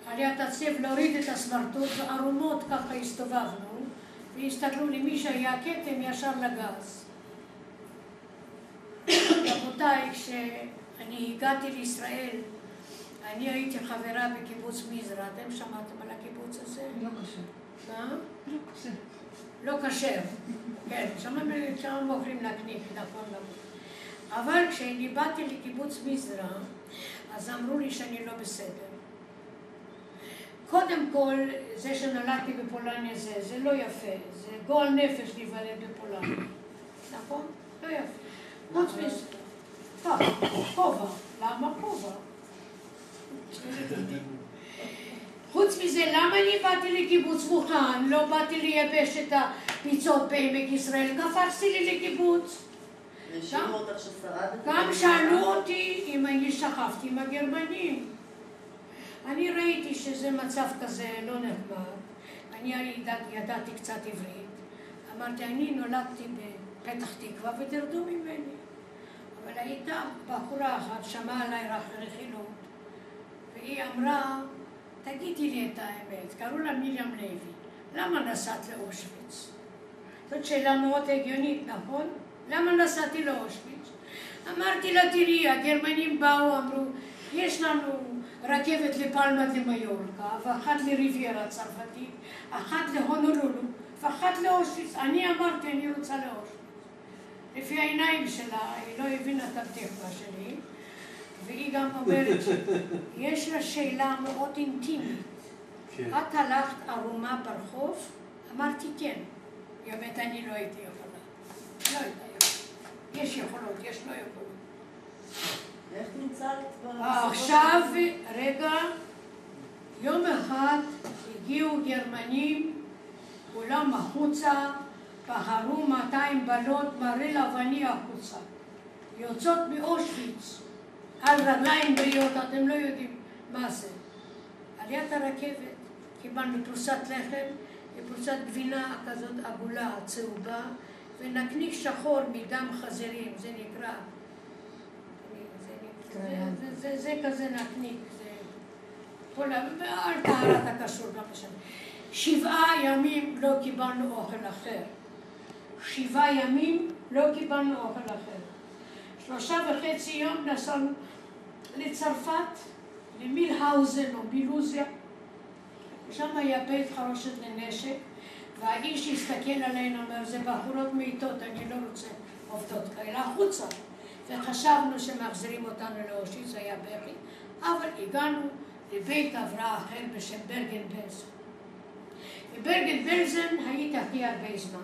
על יד הצריף להוריד את הסמרטוט, וערומות ככה הסתובבנו, והסתכלו למי שהיה כתם ישר לגז. רבותיי, כשאני הגעתי לישראל, אני הייתי חברה בקיבוץ מזרע, אתם שמעתם על הקיבוץ הזה? לא קשה. מה? לא קשה. לא כשר, כן, שם שם עוברים להקניק, נכון, נכון. אבל כשאני באתי לקיבוץ מזרע, אז אמרו לי שאני לא בסדר. קודם כל, זה שנולדתי בפולניה זה, זה לא יפה, זה גועל נפש להיוולד בפולניה, *coughs* נכון? לא יפה. חוץ מזה, טוב, כובע, למה כובע? חוץ מזה, למה אני באתי לקיבוץ מוכן? לא באתי לייבש את הפיצות בעמק ישראל, קפצתי לי לקיבוץ. גם שאלו אותי אם אני שכבתי עם הגרמנים. אני ראיתי שזה מצב כזה לא נחמד. אני ידעתי, ידעתי קצת עברית. אמרתי, אני נולדתי בפתח תקווה ותרדו ממני. אבל הייתה בחורה אחת, שמעה עליי רכילות, והיא אמרה, תגידי לי את האמת, קראו לה מרים לוי, למה נסעת לאושוויץ? זאת שאלה מאוד הגיונית, נכון? למה נסעתי לאושוויץ? אמרתי לה, תראי, הגרמנים באו, אמרו, יש לנו רכבת לפלמה דה מיורקה, ואחת לריביירה הצרפתית, אחת להונולולו, ואחת לאושוויץ. אני אמרתי, אני רוצה לאושוויץ. לפי העיניים שלה, היא לא הבינה את הפתיחה שלי, והיא גם אומרת, יש לה שאלה מאוד אינטימית. כן. את הלכת ערומה ברחוב? אמרתי כן. היא אומרת, אני לא הייתי יכולה. לא הייתה יכולה. יש יכולות, יש לא יכולות. אה, עכשיו, רגע, יום אחד הגיעו גרמנים, כולם החוצה, בחרו 200 בנות מראה לבני החוצה. יוצאות מאושוויץ, על רגליים בריאות, אתם לא יודעים מה זה. על יד הרכבת קיבלנו פרוסת לחם ופרוסת גבינה כזאת עגולה, צהובה, ונקניק שחור מדם חזירים, זה נקרא. זה, זה, זה, זה, זה כזה נקניק, זה... כל ה... על טהרת הכשרות, לא משנה. שבעה ימים לא קיבלנו אוכל אחר. שבעה ימים לא קיבלנו אוכל אחר. שלושה וחצי יום נסענו לצרפת, למילהאוזן או מילוזיה. שם היה בית חרושת לנשק, והאיש הסתכל עלינו, אומר, זה בחורות מעיטות, אני לא רוצה עובדות כאלה, החוצה. וחשבנו שמחזירים אותנו לאושיץ, היה בכי, אבל הגענו לבית הבראה אחר בשם ברגן בלזן. בברגן בלזן הייתי הכי הרבה זמן.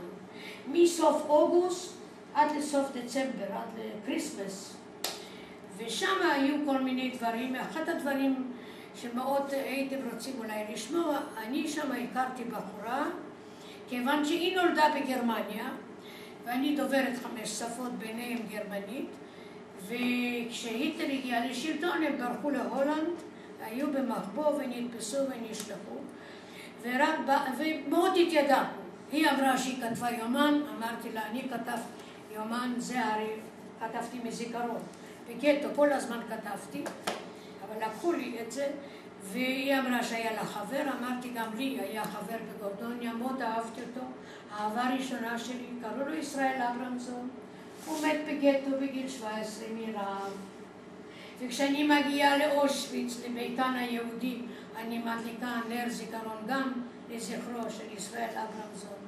מסוף אוגוסט עד לסוף דצמבר, עד ל Christmas. ושם היו כל מיני דברים, אחד הדברים שמאוד הייתם רוצים אולי לשמוע, אני שם הכרתי בחורה, כיוון שהיא נולדה בגרמניה, ואני דוברת חמש שפות, ביניהם גרמנית, וכשהיטלר הגיע לשלטון הם ברחו להולנד, היו במחבוא ונתפסו ונשלחו, ורק, ומאוד התיידענו. היא אמרה שהיא כתבה יומן, אמרתי לה, אני כתבתי יומן, זה הרי כתבתי מזיכרון. בגטו כל הזמן כתבתי, אבל לקחו לי את זה, והיא אמרה שהיה לה חבר, אמרתי גם לי, היה חבר בגורדוניה, מאוד אהבתי אותו. האהבה הראשונה שלי, קראו לו ישראל אברמזון. הוא מת בגטו בגיל 17 מרעב. וכשאני מגיעה לאושוויץ, לביתן היהודי, אני מדליקה נר זיכרון גם לזכרו של ישראל אברמזון,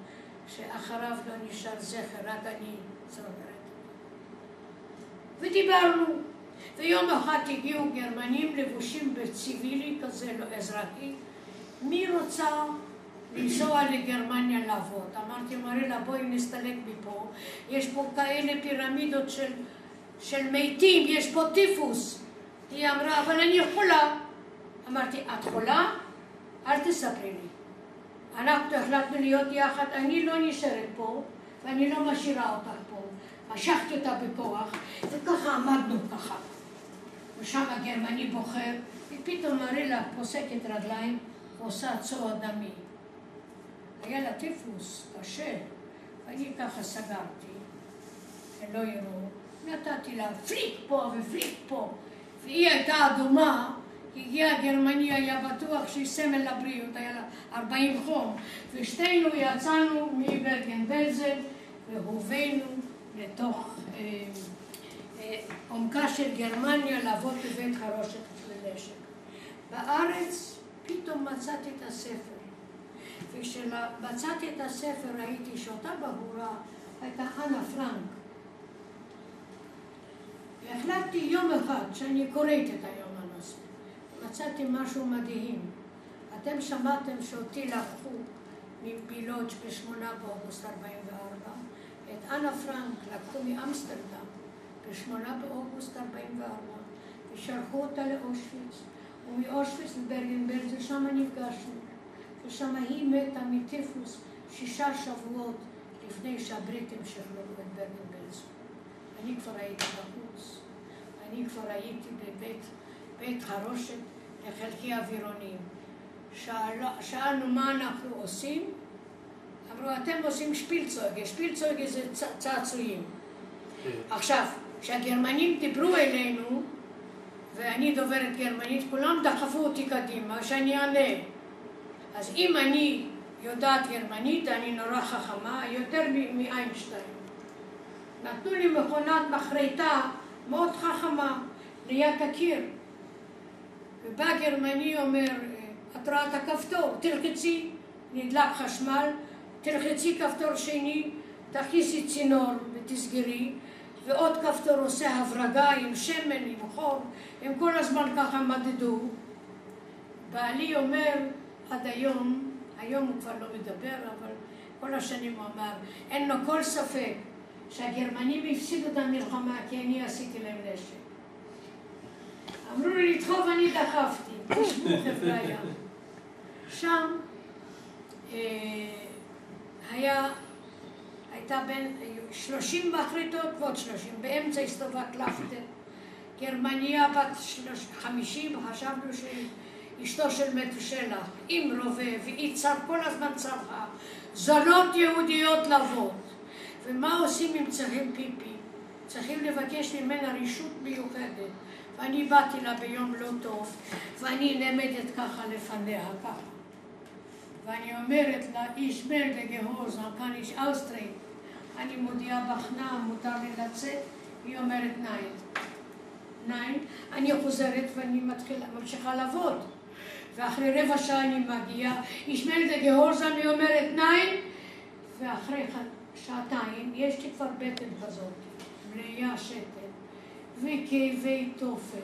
שאחריו לא נשאר זכר, רק אני זוכרת. ודיברנו. ויום אחד הגיעו גרמנים לבושים בציבילי כזה, לא אזרחי. מי רוצה לנסוע לגרמניה לעבוד? אמרתי, מרילה, בואי נסתלק מפה. יש פה כאלה פירמידות של, של מתים, יש פה טיפוס. היא אמרה, אבל אני חולה. אמרתי, את חולה? אל תספרי לי. אנחנו החלטנו להיות יחד, אני לא נשארת פה, ואני לא משאירה אותך פה. משכתי אותה בכוח, וככה עמדנו ככה. ושם הגרמני בוחר, ופתאום מרילה פוסקת רגליים ועושה צוע דמי. היה לה טיפוס קשה, ואני ככה סגרתי, שלא יראו. נתתי לה פליק פה ופליק פה, והיא הייתה אדומה, הגיע הגרמני, היה בטוח שהיא סמל לבריאות, היה לה 40 חום, ושתינו יצאנו מברגן בלזן והובאנו לתוך אה, אה, עומקה של גרמניה לעבוד בבית חרושת לנשק. בארץ פתאום מצאתי את הספר. וכשמצאתי את הספר ראיתי שאותה בחורה הייתה אנה פרנק. והחלטתי יום אחד שאני קוראת את היומן הזה. מצאתי משהו מדהים. אתם שמעתם שאותי לקחו מבילוג' ב-8 באוגוסט 44. את אנה פרנק לקחו מאמסטרדם ב-8 באוגוסט 44 ושלחו אותה לאושוויץ. ומאושוויץ לברגן בלזן, שם נפגשנו. ושם היא מתה מטיפוס שישה שבועות לפני שהבריטים שחררו את ברגן בלזן. אני כבר הייתי בחוץ. אני כבר הייתי בבית בית חרושת לחלקי אווירונים. שאל, שאלנו מה אנחנו עושים, אמרו, אתם עושים שפילצויגה, שפילצויגה זה צ, צעצועים. כן. עכשיו, כשהגרמנים דיברו אלינו, ואני דוברת גרמנית, כולם דחפו אותי קדימה, שאני אענה. אז אם אני יודעת גרמנית, אני נורא חכמה, יותר מאיינשטיין. נתנו לי מכונת מחרטה מאוד חכמה ליד הקיר. ובא גרמני אומר, את רואה את הכפתור, תלחצי, נדלק חשמל, תלחצי כפתור שני, תכניסי צינור ותסגרי, ועוד כפתור עושה הברגה עם שמן, עם חור, הם כל הזמן ככה מדדו. בעלי אומר, עד היום, היום הוא כבר לא מדבר, אבל כל השנים הוא אמר, אין לו כל ספק שהגרמנים הפסידו את המלחמה כי אני עשיתי להם נשק. אמרו לי לדחוף, אני דחפתי. *laughs* תשמעו חבריא. שם אה, היה, הייתה בין 30 מחריטות ועוד 30, באמצע הסתובבה קלפטר. גרמניה בת 50, חשבנו שהיא אשתו של מתושלח, עם רובה, והיא צר, כל הזמן צרחה. זונות יהודיות לבוא. ומה עושים אם צריכים פיפי? צריכים לבקש ממנה רשות מיוחדת. ואני באתי לה ביום לא טוב, ואני נעמדת ככה לפניה, ככה. ואני אומרת לה, איש מלדה גהוזן, כאן איש אוסטרי. אני מודיעה בחנם, מותר לי לצאת? היא אומרת ניין. ניין. אני חוזרת ואני מתחילה, ממשיכה לעבוד. ואחרי רבע שעה אני מגיעה, איש מלדה גהוזן, היא אומרת ניין. ואחרי שעתיים, יש לי כבר בטן כזאת, מלאה שתן. וכאבי תופת.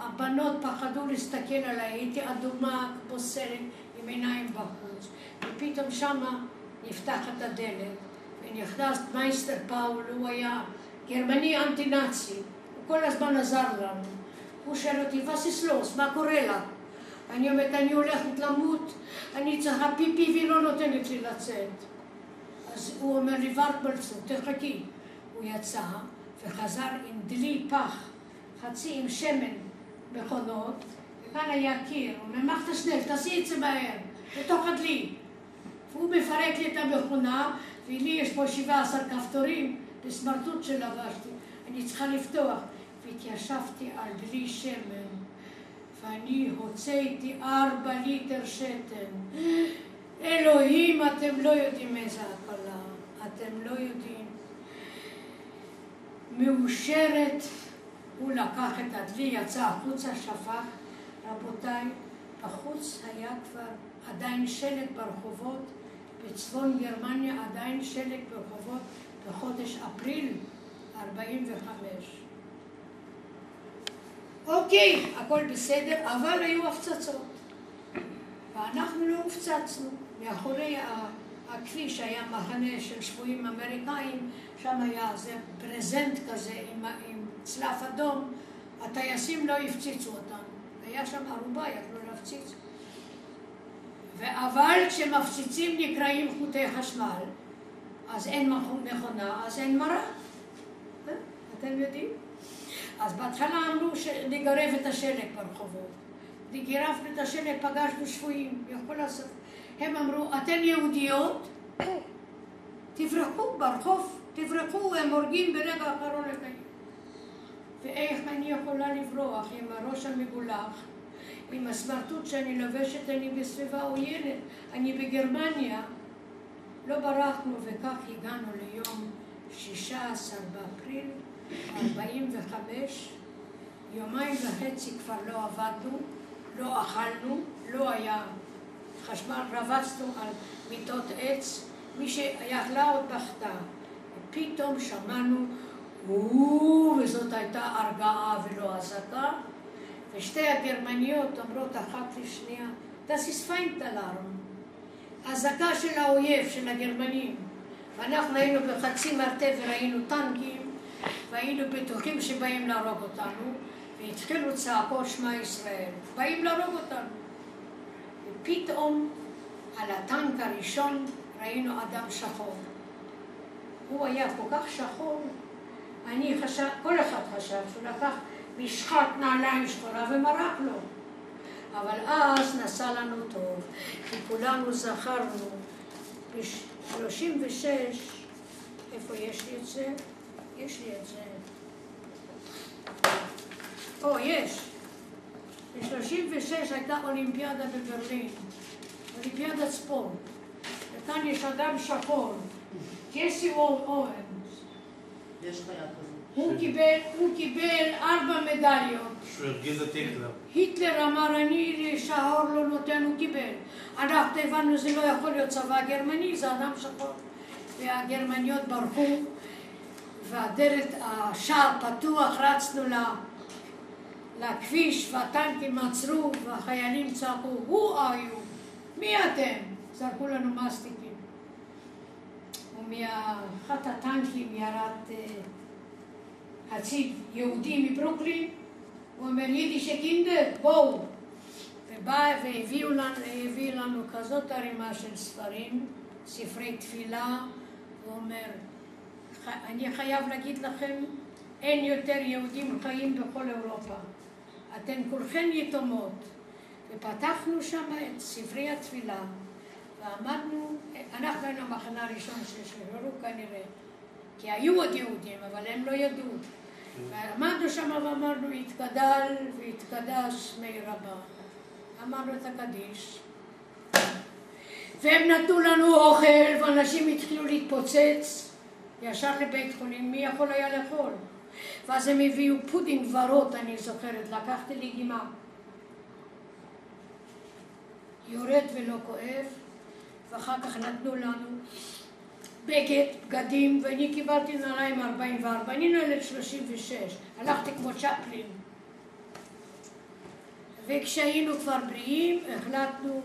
הבנות פחדו להסתכל עליי, הייתי אדומה כמו סרט עם עיניים בחוץ. ופתאום שמה נפתחת הדלת, ונכנס מייסטר פאול, הוא היה גרמני אנטי-נאצי, הוא כל הזמן עזר לנו. הוא שואל אותי, וסיסלוס, מה קורה לה? אני אומרת, אני הולכת למות, אני צריכה פיפי והיא לא נותנת לי לצאת. אז הוא אומר לי, ורטבלצו, תחכי. הוא יצא, וחזר עם דלי פח, חצי עם שמן מכונות, וכאן היה קיר, הוא אומר, מח תשנל, תעשי את זה מהר, בתוך הדלי. והוא מפרק לי את המכונה, ולי יש פה 17 כפתורים, בסמרטוט שלבשתי, אני צריכה לפתוח. והתיישבתי על דלי שמן, ואני הוצאתי ארבע ליטר שתן. אלוהים, אתם לא יודעים איזה הפלה, אתם לא יודעים. מאושרת, הוא לקח את הדלי, יצא החוצה, שפך. רבותיי, בחוץ היה כבר עדיין שלג ברחובות, בצפון גרמניה עדיין שלג ברחובות בחודש אפריל 45. אוקיי, הכל בסדר, אבל היו הפצצות. ואנחנו לא הופצצנו. מאחורי הכביש היה מחנה של שבויים אמריקאים, שם היה זה ברזנט כזה עם, עם צלף אדום, הטייסים לא הפציצו אותנו. היה שם ערובה, יכלו להפציץ. אבל כשמפציצים נקראים חוטי חשמל, אז אין מכונה, אז אין מרק. אה? אתם יודעים? אז בהתחלה אמרו שנגרב את השלג ברחובות. וגירפנו את השלג, פגשנו שבויים, יכול לעשות. הם אמרו, אתן יהודיות? תברחו ברחוב, תברחו, הם הורגים ברגע האחרון את העיר. ואיך אני יכולה לברוח עם הראש המגולח, עם הסמרטוט שאני לובשת, אני בסביבה עוינת, אני בגרמניה. לא ברחנו, וכך הגענו ליום 16 באפריל 45, יומיים וחצי כבר לא עבדנו, לא אכלנו, לא היה חשמל, רבצנו על מיטות עץ, מי שיכלה עוד בכתה. ופתאום שמענו, וזאת הייתה הרגעה ולא אזעקה, ושתי הגרמניות אומרות אחת לשנייה, das ist Feindtalarm. אזעקה של האויב, של הגרמנים. ואנחנו היינו בחצי מרתף וראינו טנקים, והיינו בטוחים שבאים להרוג אותנו, והתחילו צעקות שמע ישראל, באים להרוג אותנו. ופתאום על הטנק הראשון ראינו אדם שחור. הוא היה כל כך שחור, אני חשב, כל אחד חשב שהוא לקח משחת נעליים שחורה ומרק לו. אבל אז נסע לנו טוב, כי כולנו זכרנו ב-36, איפה יש לי את זה? יש לי את זה. או, יש. ב-36 הייתה אולימפיאדה בברלין, אולימפיאדת ספורט. וכאן יש אדם שחור, ג'סי אורנס. יש חיה כזאת. הוא קיבל, הוא קיבל ארבע מדליות. שהוא הרגיז את היטלר. היטלר אמר, אני שהאור לא נותן, הוא קיבל. אנחנו הבנו, זה לא יכול להיות צבא גרמני, זה אדם שחור. והגרמניות ברחו, והדלת, השער פתוח, רצנו. לכביש והטנקים עצרו והחיילים צעקו, who are you? מי אתם? זרקו לנו מסטיקים. ומאחת הטנקים ירד אה, הציב יהודי מברוקלין, הוא אומר יידישה קינדר, בואו. ובא והביאו לנו, לנו כזאת ערימה של ספרים, ספרי תפילה, הוא אומר, "ח- אני חייב להגיד לכם, אין יותר יהודים חיים בכל אירופה. אתן כולכן יתומות. ופתחנו שם את ספרי התפילה, ועמדנו, אנחנו היינו המחנה הראשון ששחררו כנראה, כי היו עוד יהודים, אבל הם לא ידעו. ועמדנו שם ואמרנו, יתגדל ויתקדש שמיה רבא. אמרנו את הקדיש. והם נתנו לנו אוכל, ואנשים התחילו להתפוצץ ישר לבית חולים, מי יכול היה לאכול? ואז הם הביאו פודינג ורוד, אני זוכרת, לקחתי לגימה. יורד ולא כואב, ואחר כך נתנו לנו בגד, בגדים, ואני קיבלתי נעליים 44, אני נולדת 36, הלכתי כמו צ'פלין. וכשהיינו כבר בריאים, החלטנו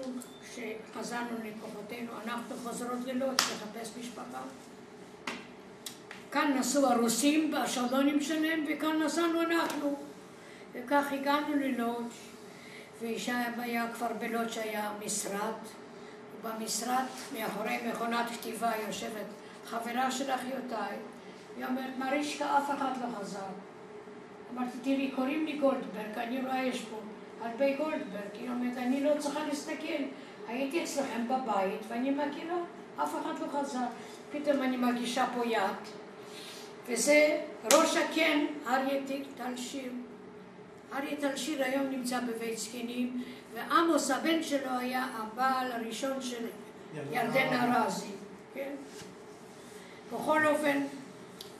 שחזרנו לכוחותינו, אנחנו חוזרות ללוד לחפש משפחה. כאן נסעו הרוסים בשלונים שלהם, וכאן נסענו אנחנו. וכך הגענו ללודג', היה כבר בלודג' היה משרד, ובמשרד, מאחורי מכונת כתיבה, יושבת חברה של אחיותיי, היא אומרת, מרישקה, אף אחד לא חזר. אמרתי, תראי, קוראים לי גולדברג, אני רואה יש פה הרבה גולדברג. היא אומרת, אני לא צריכה להסתכל, הייתי אצלכם בבית ואני מכירה, אף אחד לא חזר. פתאום אני מרגישה פה יד, וזה ראש הקן, אריה טל שיר. אריה טל שיר היום נמצא בבית זקנים, ועמוס הבן שלו היה הבעל הראשון של ירדן ארזי, כן? בכל אופן,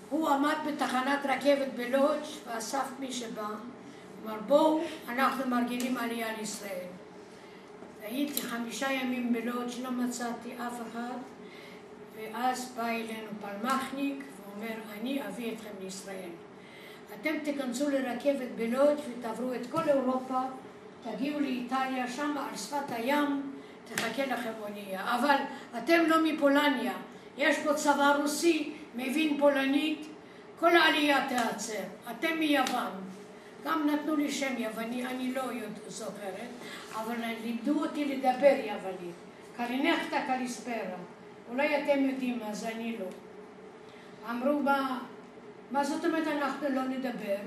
הוא עמד בתחנת רכבת בלודג' ואסף מי שבא, אמר בואו, אנחנו מארגנים עלייה לישראל. הייתי חמישה ימים בלודג', לא מצאתי אף אחד, ואז בא אלינו פלמחניק ואומר, אני אביא אתכם לישראל. אתם תיכנסו לרכבת בלודג' ותעברו את כל אירופה, תגיעו לאיטליה, שם על שפת הים תחכה לכם אונייה. אבל אתם לא מפולניה, יש פה צבא רוסי, מבין פולנית, כל העלייה תיעצר. אתם מיוון. גם נתנו לי שם יווני, אני לא זוכרת, אבל לימדו אותי לדבר יוונית. קלינכטה קליספרה. אולי אתם יודעים מה זה, אני לא. אמרו מה, מה זאת אומרת אנחנו לא נדבר?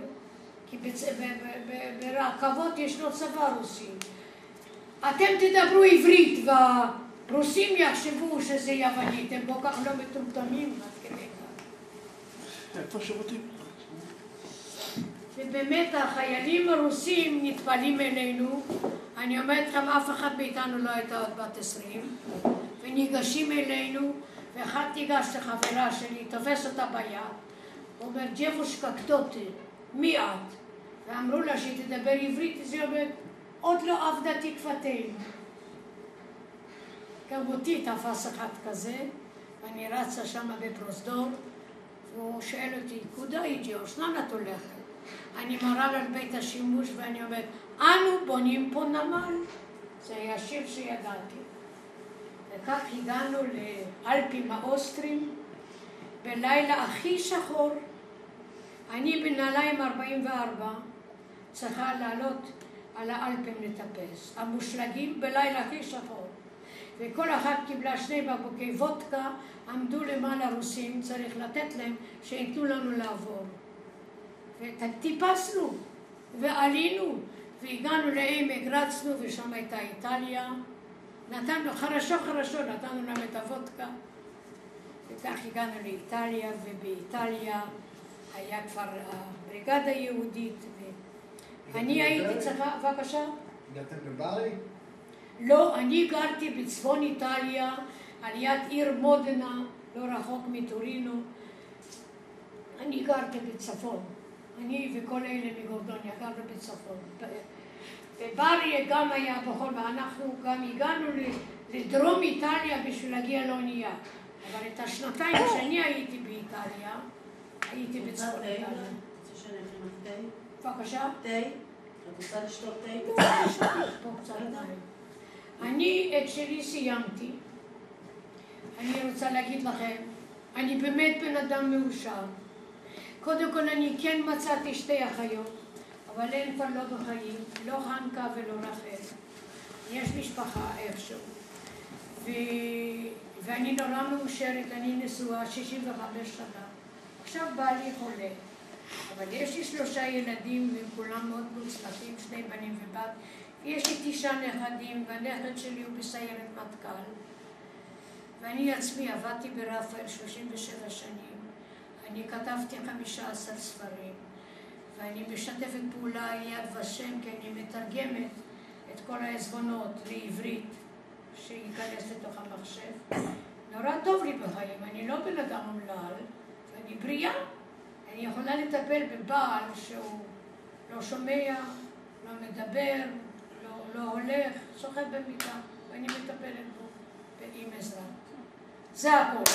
כי בצ... ב... ב... ב... ברכבות ישנו צבא רוסי. אתם תדברו עברית והרוסים יחשבו שזה יוונית, הם כל כך לא מטומטמים עד כדי כך. איפה השירותים? ובאמת החיילים הרוסים נטפלים אלינו, אני אומרת לכם, אף אחד מאיתנו לא הייתה עוד בת עשרים, וניגשים אלינו, ואחד ניגש לחברה שלי, תופס אותה ביד, אומר, ג'בושקה קטוטי, מי את? ואמרו לה שהיא תדבר עברית, אז היא אומרת, עוד לא עבדה תקוותנו. גם אותי תפס אחד כזה, ואני רצה שם בפרוזדור, והוא שואל אותי, כודה איג'יוש, לאן את הולכת? אני מראה על בית השימוש ואני אומרת, אנו בונים פה נמל. זה היה שיר שידעתי. וכך הגענו לאלפים האוסטרים בלילה הכי שחור. אני בנעליים 44 צריכה לעלות על האלפים לטפס. המושלגים בלילה הכי שחור. וכל אחת קיבלה שני בקבוקי וודקה, עמדו למעלה רוסים, צריך לתת להם שייתנו לנו לעבור. וטיפסנו, ועלינו, והגענו לעמק, רצנו, ושם הייתה איטליה. נתנו, חרשו חרשו, נתנו להם את הוודקה. וכך הגענו לאיטליה, ובאיטליה היה כבר הבריגדה היהודית. ואני הייתי צריכה, בבקשה? הגעתם לברי? לא, אני גרתי בצפון איטליה, על יד עיר מודנה, לא רחוק מטורינו. אני גרתי בצפון. אני וכל אלה מגורדוניה גרנו בצפון. ובריה גם היה בכל, ואנחנו גם הגענו לדרום איטליה בשביל להגיע לאונייה. אבל את השנתיים שאני הייתי באיטליה, הייתי בצפון? איטליה. בבקשה. תה? את רוצה לשתות תה? מים. אני את שלי סיימתי. אני רוצה להגיד לכם, אני באמת בן אדם מאושר. קודם כל אני כן מצאתי שתי אחיות, אבל הן כבר לא בחיים, לא חנקה ולא רחל. יש משפחה איכשהו. ו... ואני נורא מאושרת, אני נשואה 65 שנה. עכשיו בעלי חולה, אבל יש לי שלושה ילדים והם כולם מאוד מוצלחים, שני בנים ובת. יש לי תשעה נכדים, והנכד שלי הוא בסיירת מטכ"ל. ואני עצמי עבדתי ברפאל 37 שנים. אני כתבתי 15 ספרים, ואני משתפת פעולה עם יד ושם, כי אני מתרגמת את כל העזבונות לעברית, שייכנס לתוך המחשב. נורא טוב לי בחיים, אני לא בן אדם אומלל, אני בריאה. אני יכולה לטפל בבעל שהוא לא שומע, לא מדבר, לא, לא הולך, שוכב במיטה, ואני מטפלת בו עם עזרה. זה הכל.